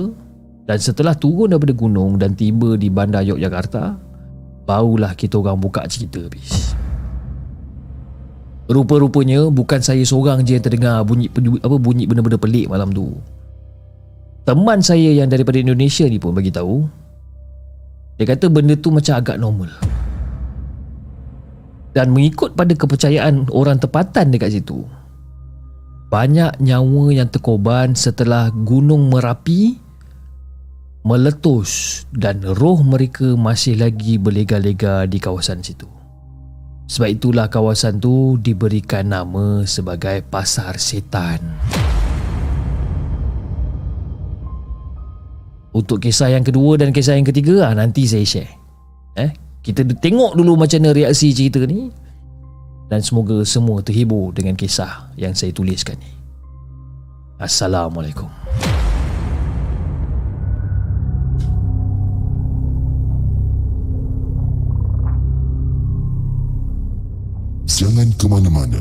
dan setelah turun daripada gunung dan tiba di bandar Yogyakarta, barulah kita orang buka cerita habis. Rupa-rupanya bukan saya seorang je yang terdengar bunyi apa bunyi benda-benda pelik malam tu. Teman saya yang daripada Indonesia ni pun bagi tahu. Dia kata benda tu macam agak normal. Dan mengikut pada kepercayaan orang tempatan dekat situ, banyak nyawa yang terkorban setelah gunung Merapi meletus dan roh mereka masih lagi berlega-lega di kawasan situ. Sebab itulah kawasan tu diberikan nama sebagai Pasar Setan. Untuk kisah yang kedua dan kisah yang ketiga, ah, nanti saya share. Eh, kita tengok dulu macam mana reaksi cerita ni. Dan semoga semua terhibur dengan kisah yang saya tuliskan ni. Assalamualaikum.
Jangan ke mana-mana.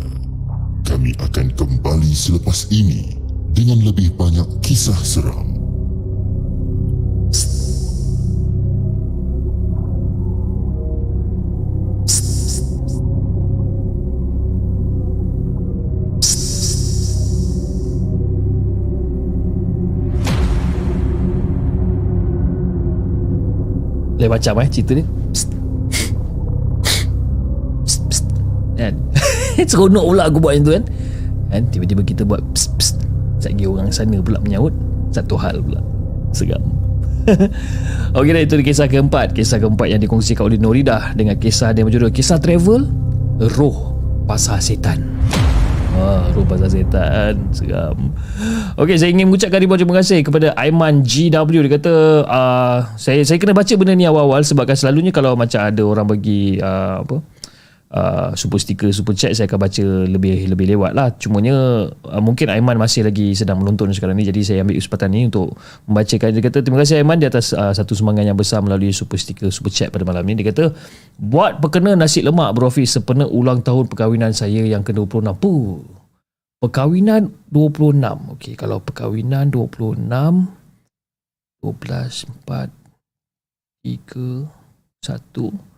Kami akan kembali selepas ini dengan lebih banyak kisah seram.
Lain macam eh cerita ni. Kan? Seronok pula aku buat yang tu kan. Kan tiba-tiba kita buat psst, psst. Sekejap orang sana pula menyahut. Satu hal pula. Seram. Okey dah itu kisah keempat Kisah keempat yang dikongsikan oleh Noridah Dengan kisah dia berjudul Kisah travel Roh Pasar Setan Roh pasar setan Seram Okey, saya ingin mengucapkan ribuan terima kasih kepada Aiman GW Dia kata uh, saya, saya kena baca benda ni awal-awal Sebabkan selalunya kalau macam ada orang bagi uh, Apa Uh, super sticker, super chat saya akan baca lebih lebih lewat lah. Cumanya uh, mungkin Aiman masih lagi sedang menonton sekarang ni jadi saya ambil kesempatan ni untuk membacakan. Dia kata terima kasih Aiman di atas uh, satu sumbangan yang besar melalui super sticker, super chat pada malam ni. Dia kata buat perkena nasi lemak bro Hafiz sepena ulang tahun perkahwinan saya yang ke-26. Puh. perkahwinan 26 ok kalau perkahwinan 26 12 4 3 1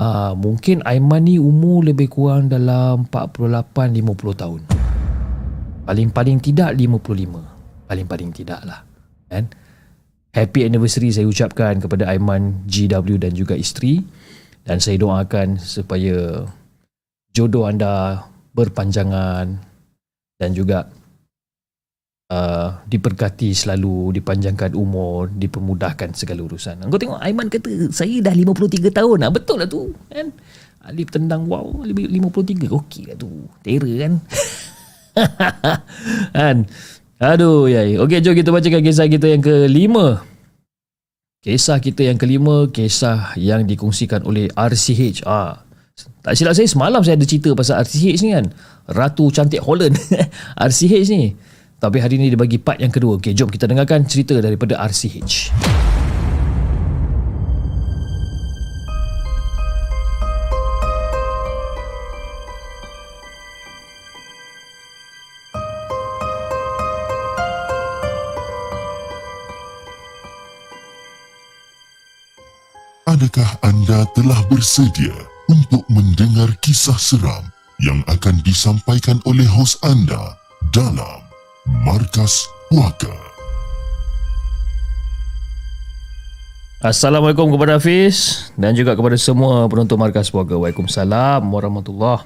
Uh, mungkin Aiman ni umur lebih kurang dalam 48-50 tahun. Paling-paling tidak 55. Paling-paling tidak lah. Kan? Happy anniversary saya ucapkan kepada Aiman GW dan juga isteri. Dan saya doakan supaya jodoh anda berpanjangan dan juga uh, diberkati selalu, dipanjangkan umur, dipermudahkan segala urusan. Kau tengok Aiman kata saya dah 53 tahun. Ah betul lah tu, kan? Alif tendang wow 53 okey lah tu. Terror kan? kan? Aduh yai. Okey jom kita bacakan kisah kita yang kelima. Kisah kita yang kelima kisah yang dikongsikan oleh RCH. Ah. Tak silap saya semalam saya ada cerita pasal RCH ni kan. Ratu cantik Holland. RCH ni. Tapi hari ni dia bagi part yang kedua. Okey jom kita dengarkan cerita daripada RCH.
Adakah anda telah bersedia untuk mendengar kisah seram yang akan disampaikan oleh hos anda dalam Markas Puaka?
Assalamualaikum kepada Hafiz dan juga kepada semua penonton Markas Puaka. Waalaikumsalam warahmatullahi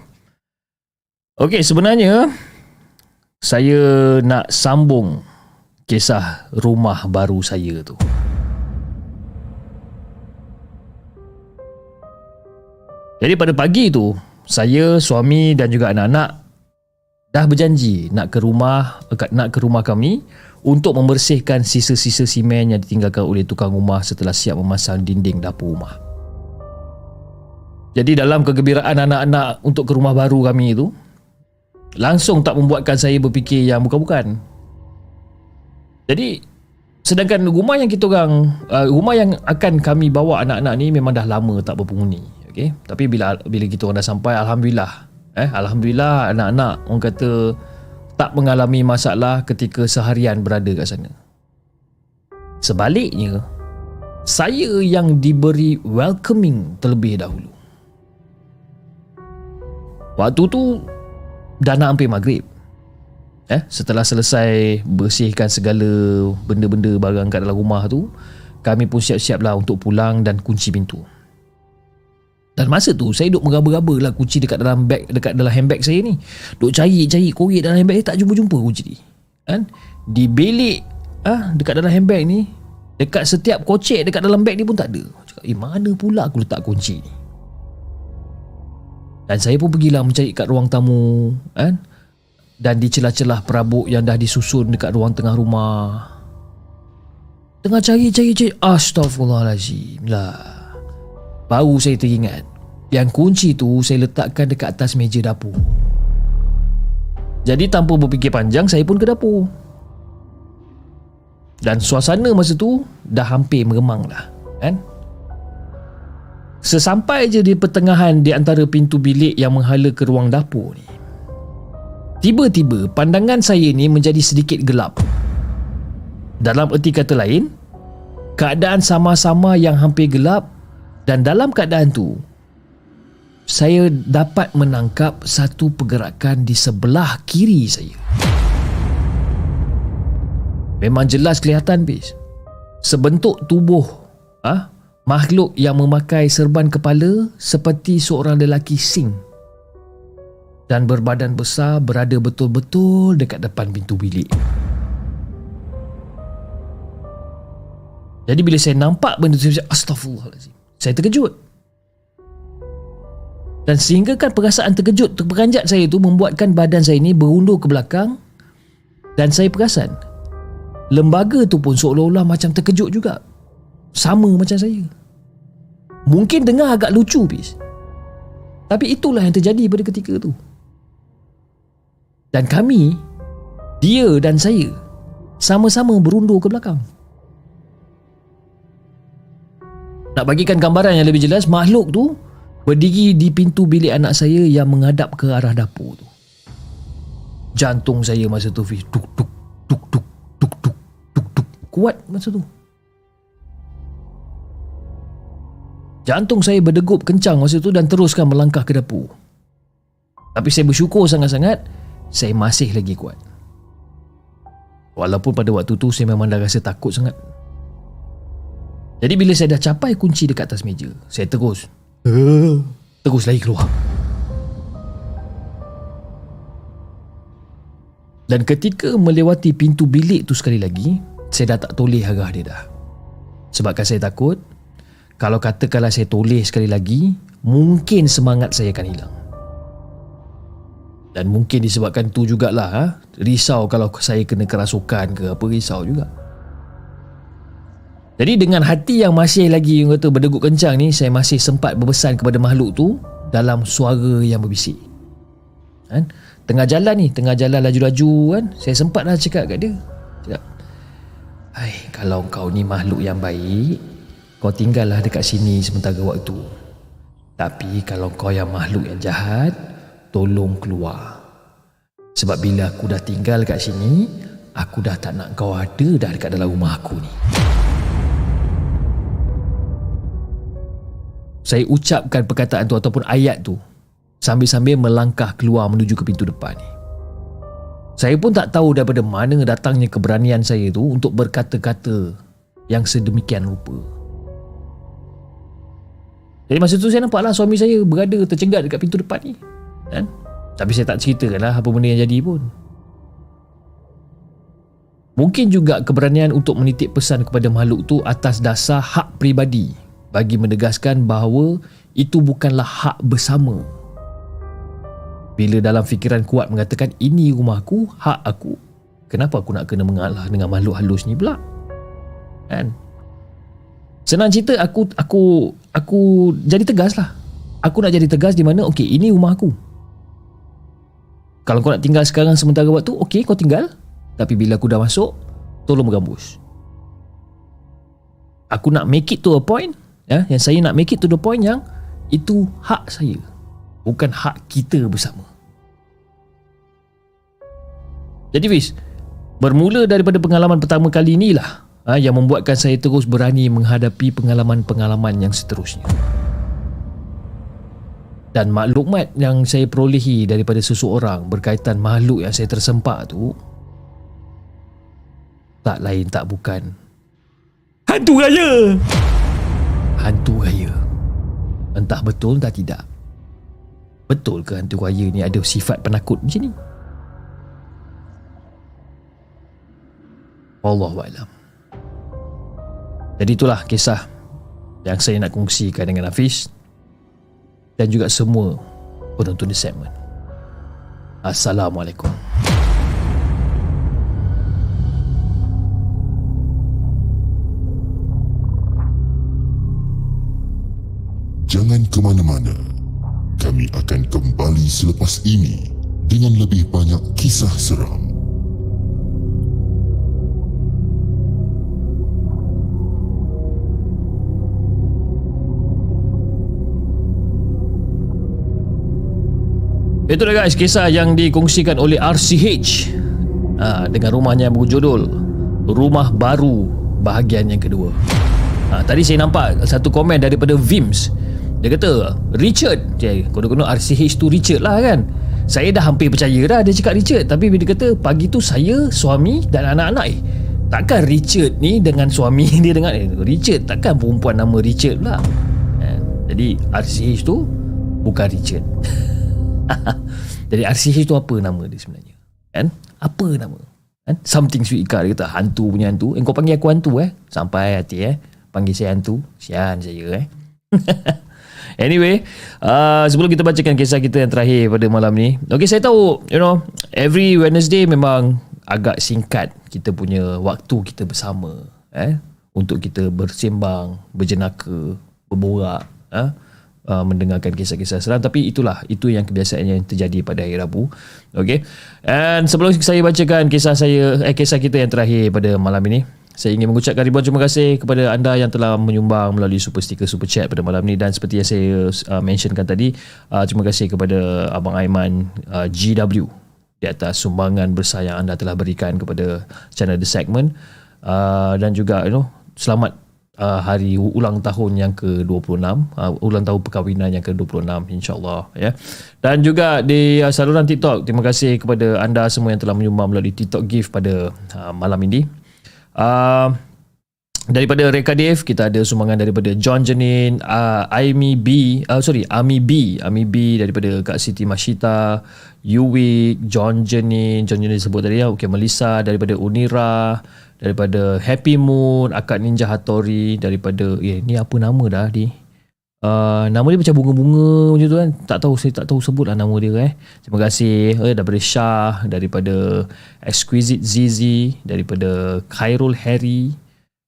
Okey, sebenarnya saya nak sambung kisah rumah baru saya tu. Jadi pada pagi tu, saya, suami dan juga anak-anak dah berjanji nak ke rumah nak ke rumah kami untuk membersihkan sisa-sisa simen yang ditinggalkan oleh tukang rumah setelah siap memasang dinding dapur rumah. Jadi dalam kegembiraan anak-anak untuk ke rumah baru kami itu, langsung tak membuatkan saya berfikir yang bukan-bukan. Jadi sedangkan rumah yang kita orang uh, rumah yang akan kami bawa anak-anak ni memang dah lama tak berpenghuni. Okey, tapi bila bila kita orang dah sampai alhamdulillah eh alhamdulillah anak-anak orang kata tak mengalami masalah ketika seharian berada kat sana. Sebaliknya saya yang diberi welcoming terlebih dahulu. Waktu tu dah nak hampir maghrib. Eh, setelah selesai bersihkan segala benda-benda barang kat dalam rumah tu, kami pun siap-siap lah untuk pulang dan kunci pintu. Dan masa tu saya duk meraba-raba lah kunci dekat dalam bag dekat dalam handbag saya ni. Duk cari-cari korek dalam handbag eh, tak jumpa-jumpa kunci ni. Kan? Di bilik ah ha, dekat dalam handbag ni dekat setiap kocek dekat dalam bag ni pun tak ada. Cakap, eh mana pula aku letak kunci ni? Dan saya pun pergilah mencari kat ruang tamu kan? Dan di celah-celah perabot yang dah disusun dekat ruang tengah rumah. Tengah cari-cari-cari. Astaghfirullahaladzim lah. Baru saya teringat. Yang kunci tu saya letakkan dekat atas meja dapur. Jadi tanpa berfikir panjang saya pun ke dapur. Dan suasana masa tu dah hampir meremang lah kan? Sesampai je di pertengahan di antara pintu bilik yang menghala ke ruang dapur ni Tiba-tiba pandangan saya ni menjadi sedikit gelap. Dalam erti kata lain Keadaan sama-sama yang hampir gelap dan dalam keadaan tu saya dapat menangkap satu pergerakan di sebelah kiri saya. Memang jelas kelihatan bis. Sebentuk tubuh ah ha? makhluk yang memakai serban kepala seperti seorang lelaki sing dan berbadan besar berada betul-betul dekat depan pintu bilik. Jadi bila saya nampak benda tu astagfirullahalazim. Saya terkejut. Dan sehinggakan perasaan terkejut terperanjat saya itu membuatkan badan saya ini berundur ke belakang dan saya perasan lembaga tu pun seolah-olah macam terkejut juga. Sama macam saya. Mungkin dengar agak lucu bis. Tapi itulah yang terjadi pada ketika itu. Dan kami, dia dan saya, sama-sama berundur ke belakang. Nak bagikan gambaran yang lebih jelas, makhluk tu berdiri di pintu bilik anak saya yang menghadap ke arah dapur tu. Jantung saya masa tu Fiz, tuk tuk tuk tuk tuk tuk tuk tuk kuat masa tu. Jantung saya berdegup kencang masa tu dan teruskan melangkah ke dapur. Tapi saya bersyukur sangat-sangat saya masih lagi kuat. Walaupun pada waktu tu saya memang dah rasa takut sangat. Jadi bila saya dah capai kunci dekat atas meja, saya terus terus lagi keluar. Dan ketika melewati pintu bilik tu sekali lagi, saya dah tak toleh arah dia dah. Sebabkan saya takut, kalau katakanlah saya toleh sekali lagi, mungkin semangat saya akan hilang. Dan mungkin disebabkan tu jugalah ha? Risau kalau saya kena kerasukan ke apa Risau juga Jadi dengan hati yang masih lagi Yang kata berdegup kencang ni Saya masih sempat berpesan kepada makhluk tu Dalam suara yang berbisik kan? Tengah jalan ni Tengah jalan laju-laju kan Saya sempat lah cakap kat dia Cakap Hai, kalau kau ni makhluk yang baik Kau tinggallah dekat sini sementara waktu Tapi kalau kau yang makhluk yang jahat tolong keluar. Sebab bila aku dah tinggal kat sini, aku dah tak nak kau ada dah dekat dalam rumah aku ni. Saya ucapkan perkataan tu ataupun ayat tu sambil-sambil melangkah keluar menuju ke pintu depan ni. Saya pun tak tahu daripada mana datangnya keberanian saya tu untuk berkata-kata yang sedemikian rupa. Jadi masa tu saya nampaklah suami saya berada tercenggat dekat pintu depan ni kan? Tapi saya tak ceritakan lah apa benda yang jadi pun. Mungkin juga keberanian untuk menitip pesan kepada makhluk tu atas dasar hak pribadi bagi menegaskan bahawa itu bukanlah hak bersama. Bila dalam fikiran kuat mengatakan ini rumahku, hak aku, kenapa aku nak kena mengalah dengan makhluk halus ni pula? Kan? Senang cerita aku aku aku jadi tegas lah. Aku nak jadi tegas di mana okey ini rumah aku. Kalau kau nak tinggal sekarang sementara waktu, okey kau tinggal. Tapi bila aku dah masuk, tolong bergambus. Aku nak make it to a point, ya, yang saya nak make it to the point yang itu hak saya. Bukan hak kita bersama. Jadi Fiz, bermula daripada pengalaman pertama kali inilah ha, yang membuatkan saya terus berani menghadapi pengalaman-pengalaman yang seterusnya dan maklumat yang saya perolehi daripada seseorang berkaitan makhluk yang saya tersempak tu tak lain tak bukan hantu raya hantu raya entah betul entah tidak betul ke hantu raya ni ada sifat penakut macam ni Wallahualam jadi itulah kisah yang saya nak kongsikan dengan Hafiz dan juga semua penonton di segmen. Assalamualaikum.
Jangan ke mana-mana. Kami akan kembali selepas ini dengan lebih banyak kisah seram.
Itu dah guys kisah yang dikongsikan oleh RCH ha, dengan rumahnya yang berjudul Rumah Baru bahagian yang kedua. Ha, tadi saya nampak satu komen daripada Vims. Dia kata Richard, dia kena RCH tu Richard lah kan. Saya dah hampir percaya dah dia cakap Richard tapi dia kata pagi tu saya, suami dan anak-anak eh takkan Richard ni dengan suami dia dengan eh, Richard takkan perempuan nama Richard pula. Ha, jadi RCH tu bukan Richard. Jadi RCH tu apa nama dia sebenarnya? Kan? Apa nama? Kan? Something sweet car dia kata hantu punya hantu. Eh, kau panggil aku hantu eh? Sampai hati eh. Panggil saya hantu. Sian saya eh. anyway, uh, sebelum kita bacakan kisah kita yang terakhir pada malam ni. Okay, saya tahu, you know, every Wednesday memang agak singkat kita punya waktu kita bersama. Eh? Untuk kita bersembang, berjenaka, berborak. Eh? uh, mendengarkan kisah-kisah seram tapi itulah itu yang kebiasaan yang terjadi pada hari Rabu okey and sebelum saya bacakan kisah saya eh kisah kita yang terakhir pada malam ini saya ingin mengucapkan ribuan terima kasih kepada anda yang telah menyumbang melalui super sticker super chat pada malam ini dan seperti yang saya uh, mentionkan tadi uh, terima kasih kepada abang Aiman uh, GW di atas sumbangan besar yang anda telah berikan kepada channel The Segment. Uh, dan juga you know selamat uh, hari ulang tahun yang ke-26 uh, ulang tahun perkahwinan yang ke-26 insyaallah ya. Dan juga di uh, saluran TikTok terima kasih kepada anda semua yang telah menyumbang melalui TikTok gift pada uh, malam ini uh, daripada Rekadif kita ada sumbangan daripada John Janin, uh, Aimi B, uh, sorry Ami B, Ami B daripada Kak Siti Mashita, Yuwik, John Janin, John Janin sebut tadi ya, okay, Melissa daripada Unira, daripada Happy Moon, Akak Ninja Hattori daripada eh ni apa nama dah ni? Uh, nama dia macam bunga-bunga macam tu kan. Tak tahu saya tak tahu sebut lah nama dia eh. Terima kasih eh, daripada Shah daripada Exquisite Zizi daripada Khairul Harry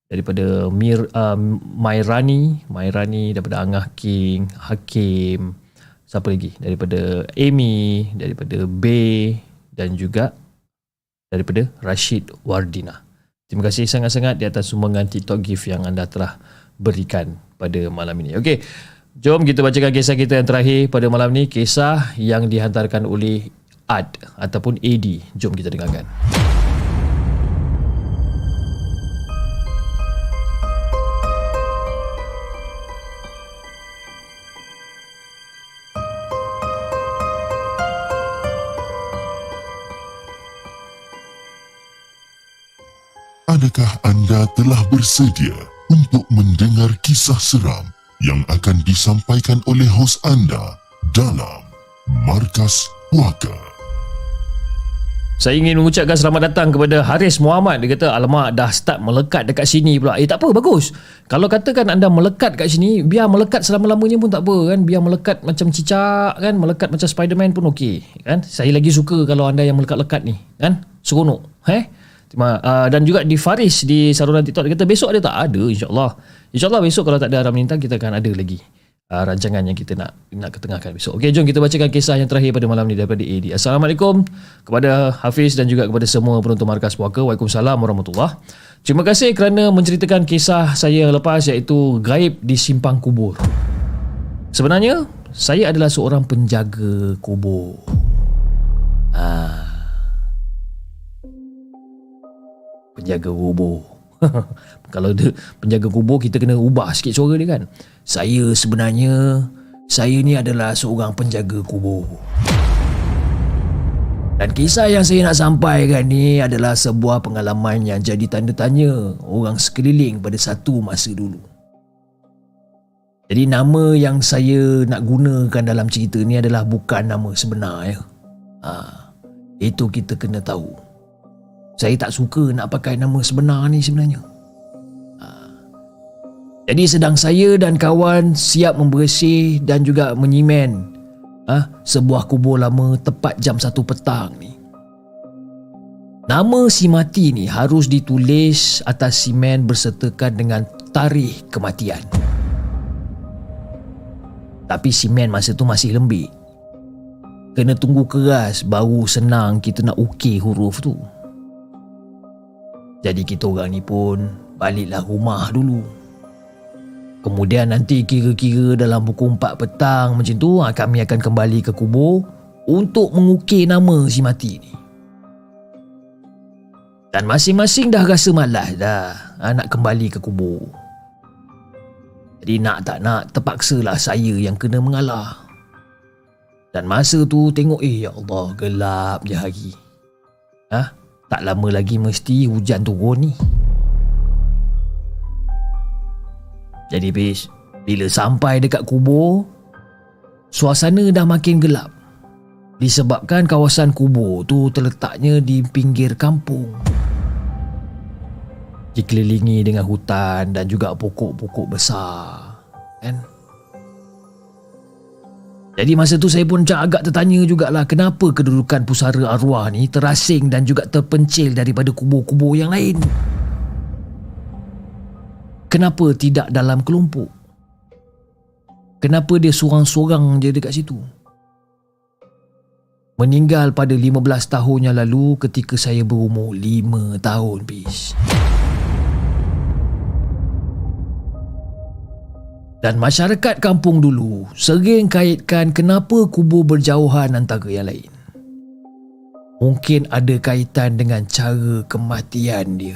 daripada Mir uh, Mairani Mairani daripada Angah King Hakim siapa lagi? Daripada Amy daripada Bay dan juga daripada Rashid Wardina. Terima kasih sangat-sangat di atas sumbangan TikTok gift yang anda telah berikan pada malam ini. Okey jom kita bacakan kisah kita yang terakhir pada malam ini. Kisah yang dihantarkan oleh Ad ataupun AD jom kita dengarkan.
Adakah anda telah bersedia untuk mendengar kisah seram yang akan disampaikan oleh hos anda dalam Markas Puaka?
Saya ingin mengucapkan selamat datang kepada Haris Muhammad. Dia kata, alamak dah start melekat dekat sini pula. Eh tak apa, bagus. Kalau katakan anda melekat kat sini, biar melekat selama-lamanya pun tak apa kan. Biar melekat macam cicak kan. Melekat macam Spiderman pun okey kan. Saya lagi suka kalau anda yang melekat-lekat ni kan. Seronok. Eh? Uh, dan juga di Faris di saluran TikTok dia kata besok ada tak? Ada insyaAllah. InsyaAllah besok kalau tak ada Aram Lintang kita akan ada lagi uh, rancangan yang kita nak nak ketengahkan besok. Okey, jom kita bacakan kisah yang terakhir pada malam ni daripada AD. Assalamualaikum kepada Hafiz dan juga kepada semua penonton Markas Puaka. Waalaikumsalam warahmatullahi Terima kasih kerana menceritakan kisah saya lepas iaitu gaib di simpang kubur. Sebenarnya, saya adalah seorang penjaga kubur. Ah. Penjaga kubur. Kalau dia penjaga kubur kita kena ubah sikit suara dia kan. Saya sebenarnya saya ni adalah seorang penjaga kubur. Dan kisah yang saya nak sampaikan ni adalah sebuah pengalaman yang jadi tanda tanya orang sekeliling pada satu masa dulu. Jadi nama yang saya nak gunakan dalam cerita ni adalah bukan nama sebenar ya. Ha, itu kita kena tahu. Saya tak suka nak pakai nama sebenar ni sebenarnya. Ha. Jadi sedang saya dan kawan siap membersih dan juga menyimen ha, sebuah kubur lama tepat jam 1 petang ni. Nama si mati ni harus ditulis atas simen bersertakan dengan tarikh kematian. Tapi simen masa tu masih lembik. Kena tunggu keras baru senang kita nak ukir huruf tu. Jadi kita orang ni pun baliklah rumah dulu. Kemudian nanti kira-kira dalam pukul 4 petang macam tu ah, kami akan kembali ke kubur untuk mengukir nama si mati ni. Dan masing-masing dah rasa malas dah ah, nak kembali ke kubur. Jadi nak tak nak terpaksalah saya yang kena mengalah. Dan masa tu tengok eh ya Allah gelap je hari. Ha? Tak lama lagi mesti hujan turun ni. Jadi bis, bila sampai dekat kubur, suasana dah makin gelap. Disebabkan kawasan kubur tu terletaknya di pinggir kampung. Dikelilingi dengan hutan dan juga pokok-pokok besar. Kan? Jadi masa tu saya pun macam agak tertanya jugalah kenapa kedudukan pusara arwah ni terasing dan juga terpencil daripada kubur-kubur yang lain. Kenapa tidak dalam kelompok? Kenapa dia seorang-seorang je dekat situ? Meninggal pada 15 tahun yang lalu ketika saya berumur 5 tahun, bis. Dan masyarakat kampung dulu sering kaitkan kenapa kubur berjauhan antara yang lain. Mungkin ada kaitan dengan cara kematian dia.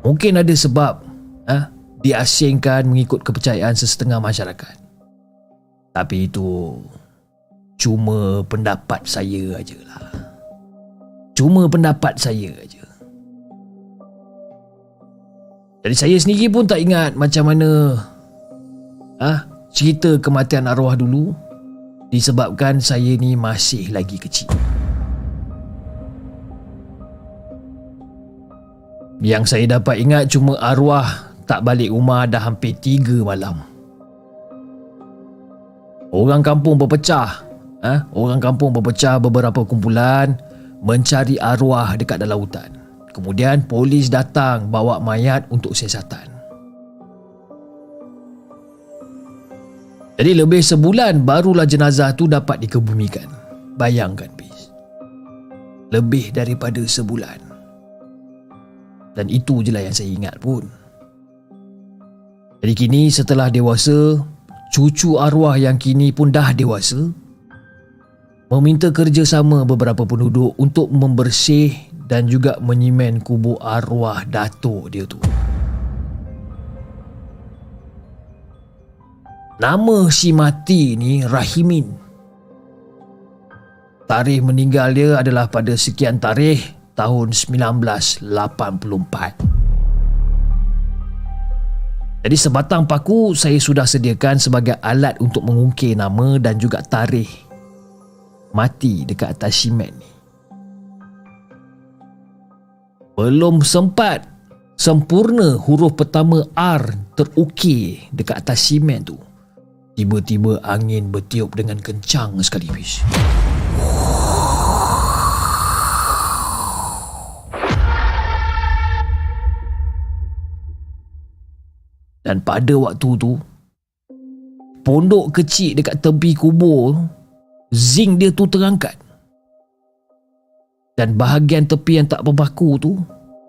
Mungkin ada sebab ha, diasingkan mengikut kepercayaan sesetengah masyarakat. Tapi itu cuma pendapat saya aja lah. Cuma pendapat saya aja. Jadi saya sendiri pun tak ingat macam mana ah cerita kematian arwah dulu disebabkan saya ni masih lagi kecil. Yang saya dapat ingat cuma arwah tak balik rumah dah hampir tiga malam. Orang kampung berpecah. Ah, orang kampung berpecah beberapa kumpulan mencari arwah dekat dalam hutan. Kemudian polis datang bawa mayat untuk siasatan. Jadi lebih sebulan barulah jenazah tu dapat dikebumikan. Bayangkan bis. Lebih daripada sebulan. Dan itu je lah yang saya ingat pun. Jadi kini setelah dewasa, cucu arwah yang kini pun dah dewasa, meminta kerjasama beberapa penduduk untuk membersih dan juga menyimen kubur arwah datuk dia tu. Nama si mati ni Rahimin. Tarikh meninggal dia adalah pada sekian tarikh tahun 1984. Jadi sebatang paku saya sudah sediakan sebagai alat untuk mengungkir nama dan juga tarikh mati dekat atas simen ni. Belum sempat sempurna huruf pertama R terukir dekat atas simen tu. Tiba-tiba angin bertiup dengan kencang sekali bis. Dan pada waktu tu Pondok kecil dekat tepi kubur Zinc dia tu terangkat Dan bahagian tepi yang tak berpaku tu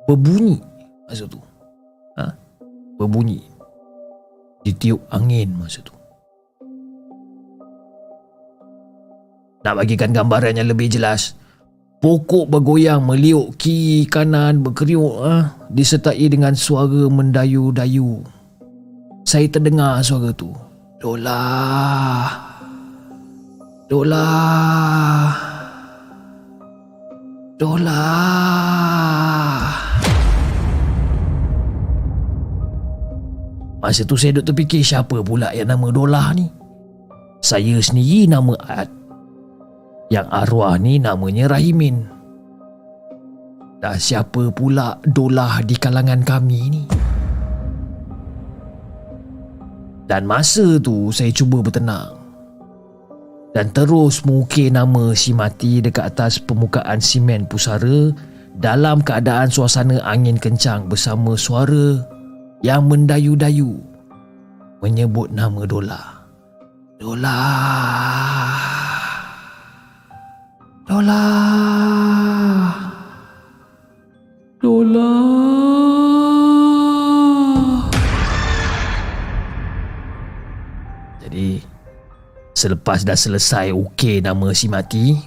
Berbunyi Masa tu ha? Berbunyi Ditiup angin masa tu Nak bagikan gambaran yang lebih jelas Pokok bergoyang meliuk kiri kanan berkeriuk ha? Disertai dengan suara mendayu-dayu saya terdengar suara tu. Dola. Dola. Dola. Masa tu saya duk terfikir siapa pula yang nama Dola ni. Saya sendiri nama Ad. Yang arwah ni namanya Rahimin. Dah siapa pula Dola di kalangan kami ni? Dan masa tu saya cuba bertenang Dan terus mengukir nama si mati dekat atas permukaan simen pusara Dalam keadaan suasana angin kencang bersama suara yang mendayu-dayu Menyebut nama Dola. Dola. Dola. Dola Selepas dah selesai ukir nama si mati,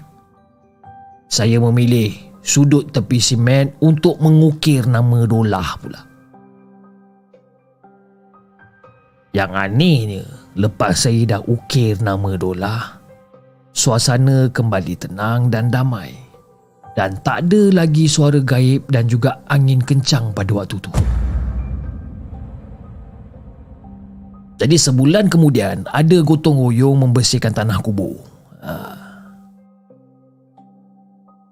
saya memilih sudut tepi simen untuk mengukir nama Dolah pula. Yang anehnya, lepas saya dah ukir nama Dolah, suasana kembali tenang dan damai. Dan tak ada lagi suara gaib dan juga angin kencang pada waktu tu. Jadi sebulan kemudian ada gotong royong membersihkan tanah kubur. Ha.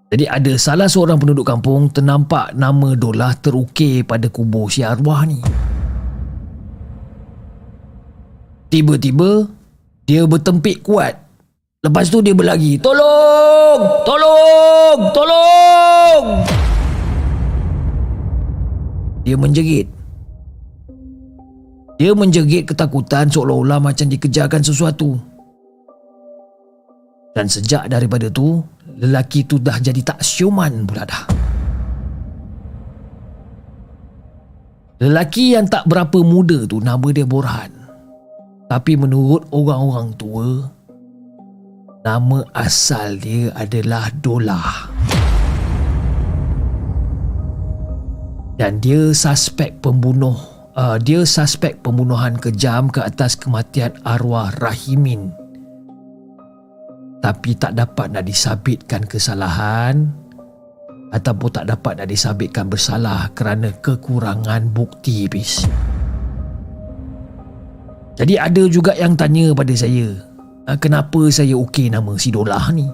Jadi ada salah seorang penduduk kampung ternampak nama Dolah terukir pada kubur si arwah ni. Tiba-tiba dia bertempik kuat. Lepas tu dia berlari, "Tolong! Tolong! Tolong!" Dia menjerit dia menjerit ketakutan seolah-olah macam dikejarkan sesuatu. Dan sejak daripada tu, lelaki tu dah jadi tak siuman pula dah. Lelaki yang tak berapa muda tu nama dia Borhan. Tapi menurut orang-orang tua, nama asal dia adalah Dolah. Dan dia suspek pembunuh uh, dia suspek pembunuhan kejam ke atas kematian arwah Rahimin. Tapi tak dapat nak disabitkan kesalahan ataupun tak dapat nak disabitkan bersalah kerana kekurangan bukti bis. Jadi ada juga yang tanya pada saya, "Ah, kenapa saya okey nama si Dolah ni?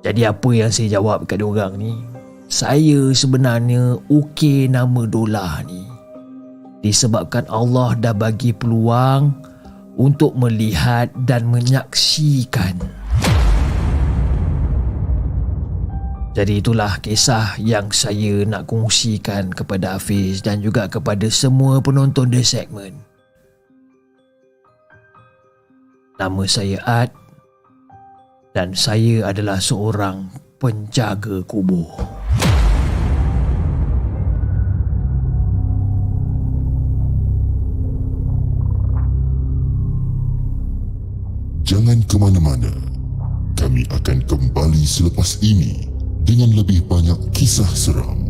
Jadi apa yang saya jawab kat diorang ni? Saya sebenarnya okey nama Dolah ni. Disebabkan Allah dah bagi peluang untuk melihat dan menyaksikan. Jadi itulah kisah yang saya nak kongsikan kepada Hafiz dan juga kepada semua penonton The Segment. Nama saya Ad dan saya adalah seorang penjaga kubur.
Jangan ke mana-mana. Kami akan kembali selepas ini dengan lebih banyak kisah seram.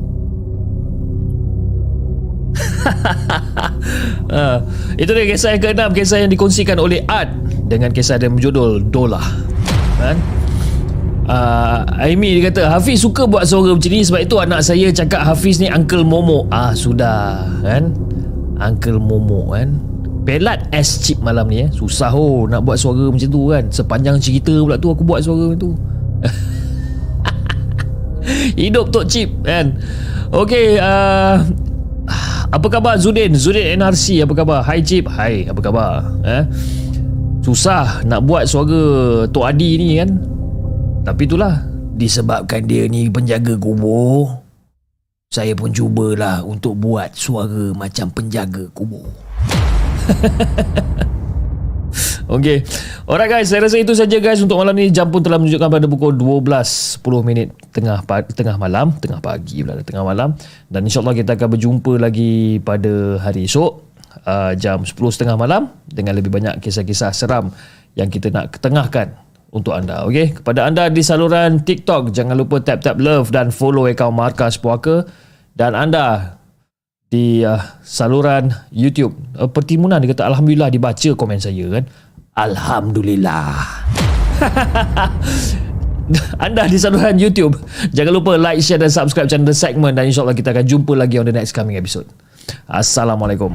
Uh, itu dia kisah yang keenam Kisah yang dikongsikan oleh Art Dengan kisah yang berjudul Dolah. Kan? Uh, Amy dia kata Hafiz suka buat suara macam ni Sebab itu anak saya cakap Hafiz ni Uncle Momo. Ah sudah Kan? Uncle Momo kan Pelat es chip malam ni eh. Susah oh Nak buat suara macam tu kan. Sepanjang cerita pula tu Aku buat suara macam tu. Hidup Tok Chip kan? Okay uh, Apa khabar Zudin? Zudin NRC apa khabar? Hai Chip Hai apa khabar? Eh? Susah nak buat suara Tok Adi ni kan? Tapi itulah Disebabkan dia ni penjaga kubur Saya pun cubalah Untuk buat suara macam penjaga kubur Okay Alright guys. Saya rasa itu saja guys Untuk malam ni. Jam pun telah menunjukkan Pada pukul 12 10 minit Tengah tengah malam Tengah pagi pula Tengah malam. Dan insyaAllah kita akan berjumpa lagi Pada hari esok uh, Jam 10.30 malam Dengan lebih banyak kisah-kisah seram Yang kita nak ketengahkan untuk anda. Okay? kepada anda di saluran TikTok jangan lupa tap-tap love dan follow akaun Markas Puaka. Dan anda di uh, saluran YouTube. Uh, Pertimunan dia kata Alhamdulillah dibaca komen saya kan? Alhamdulillah. Anda di saluran YouTube Jangan lupa like, share dan subscribe channel The Segment Dan insyaAllah kita akan jumpa lagi on the next coming episode. Assalamualaikum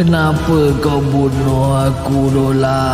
Kenapa kau bunuh aku Dola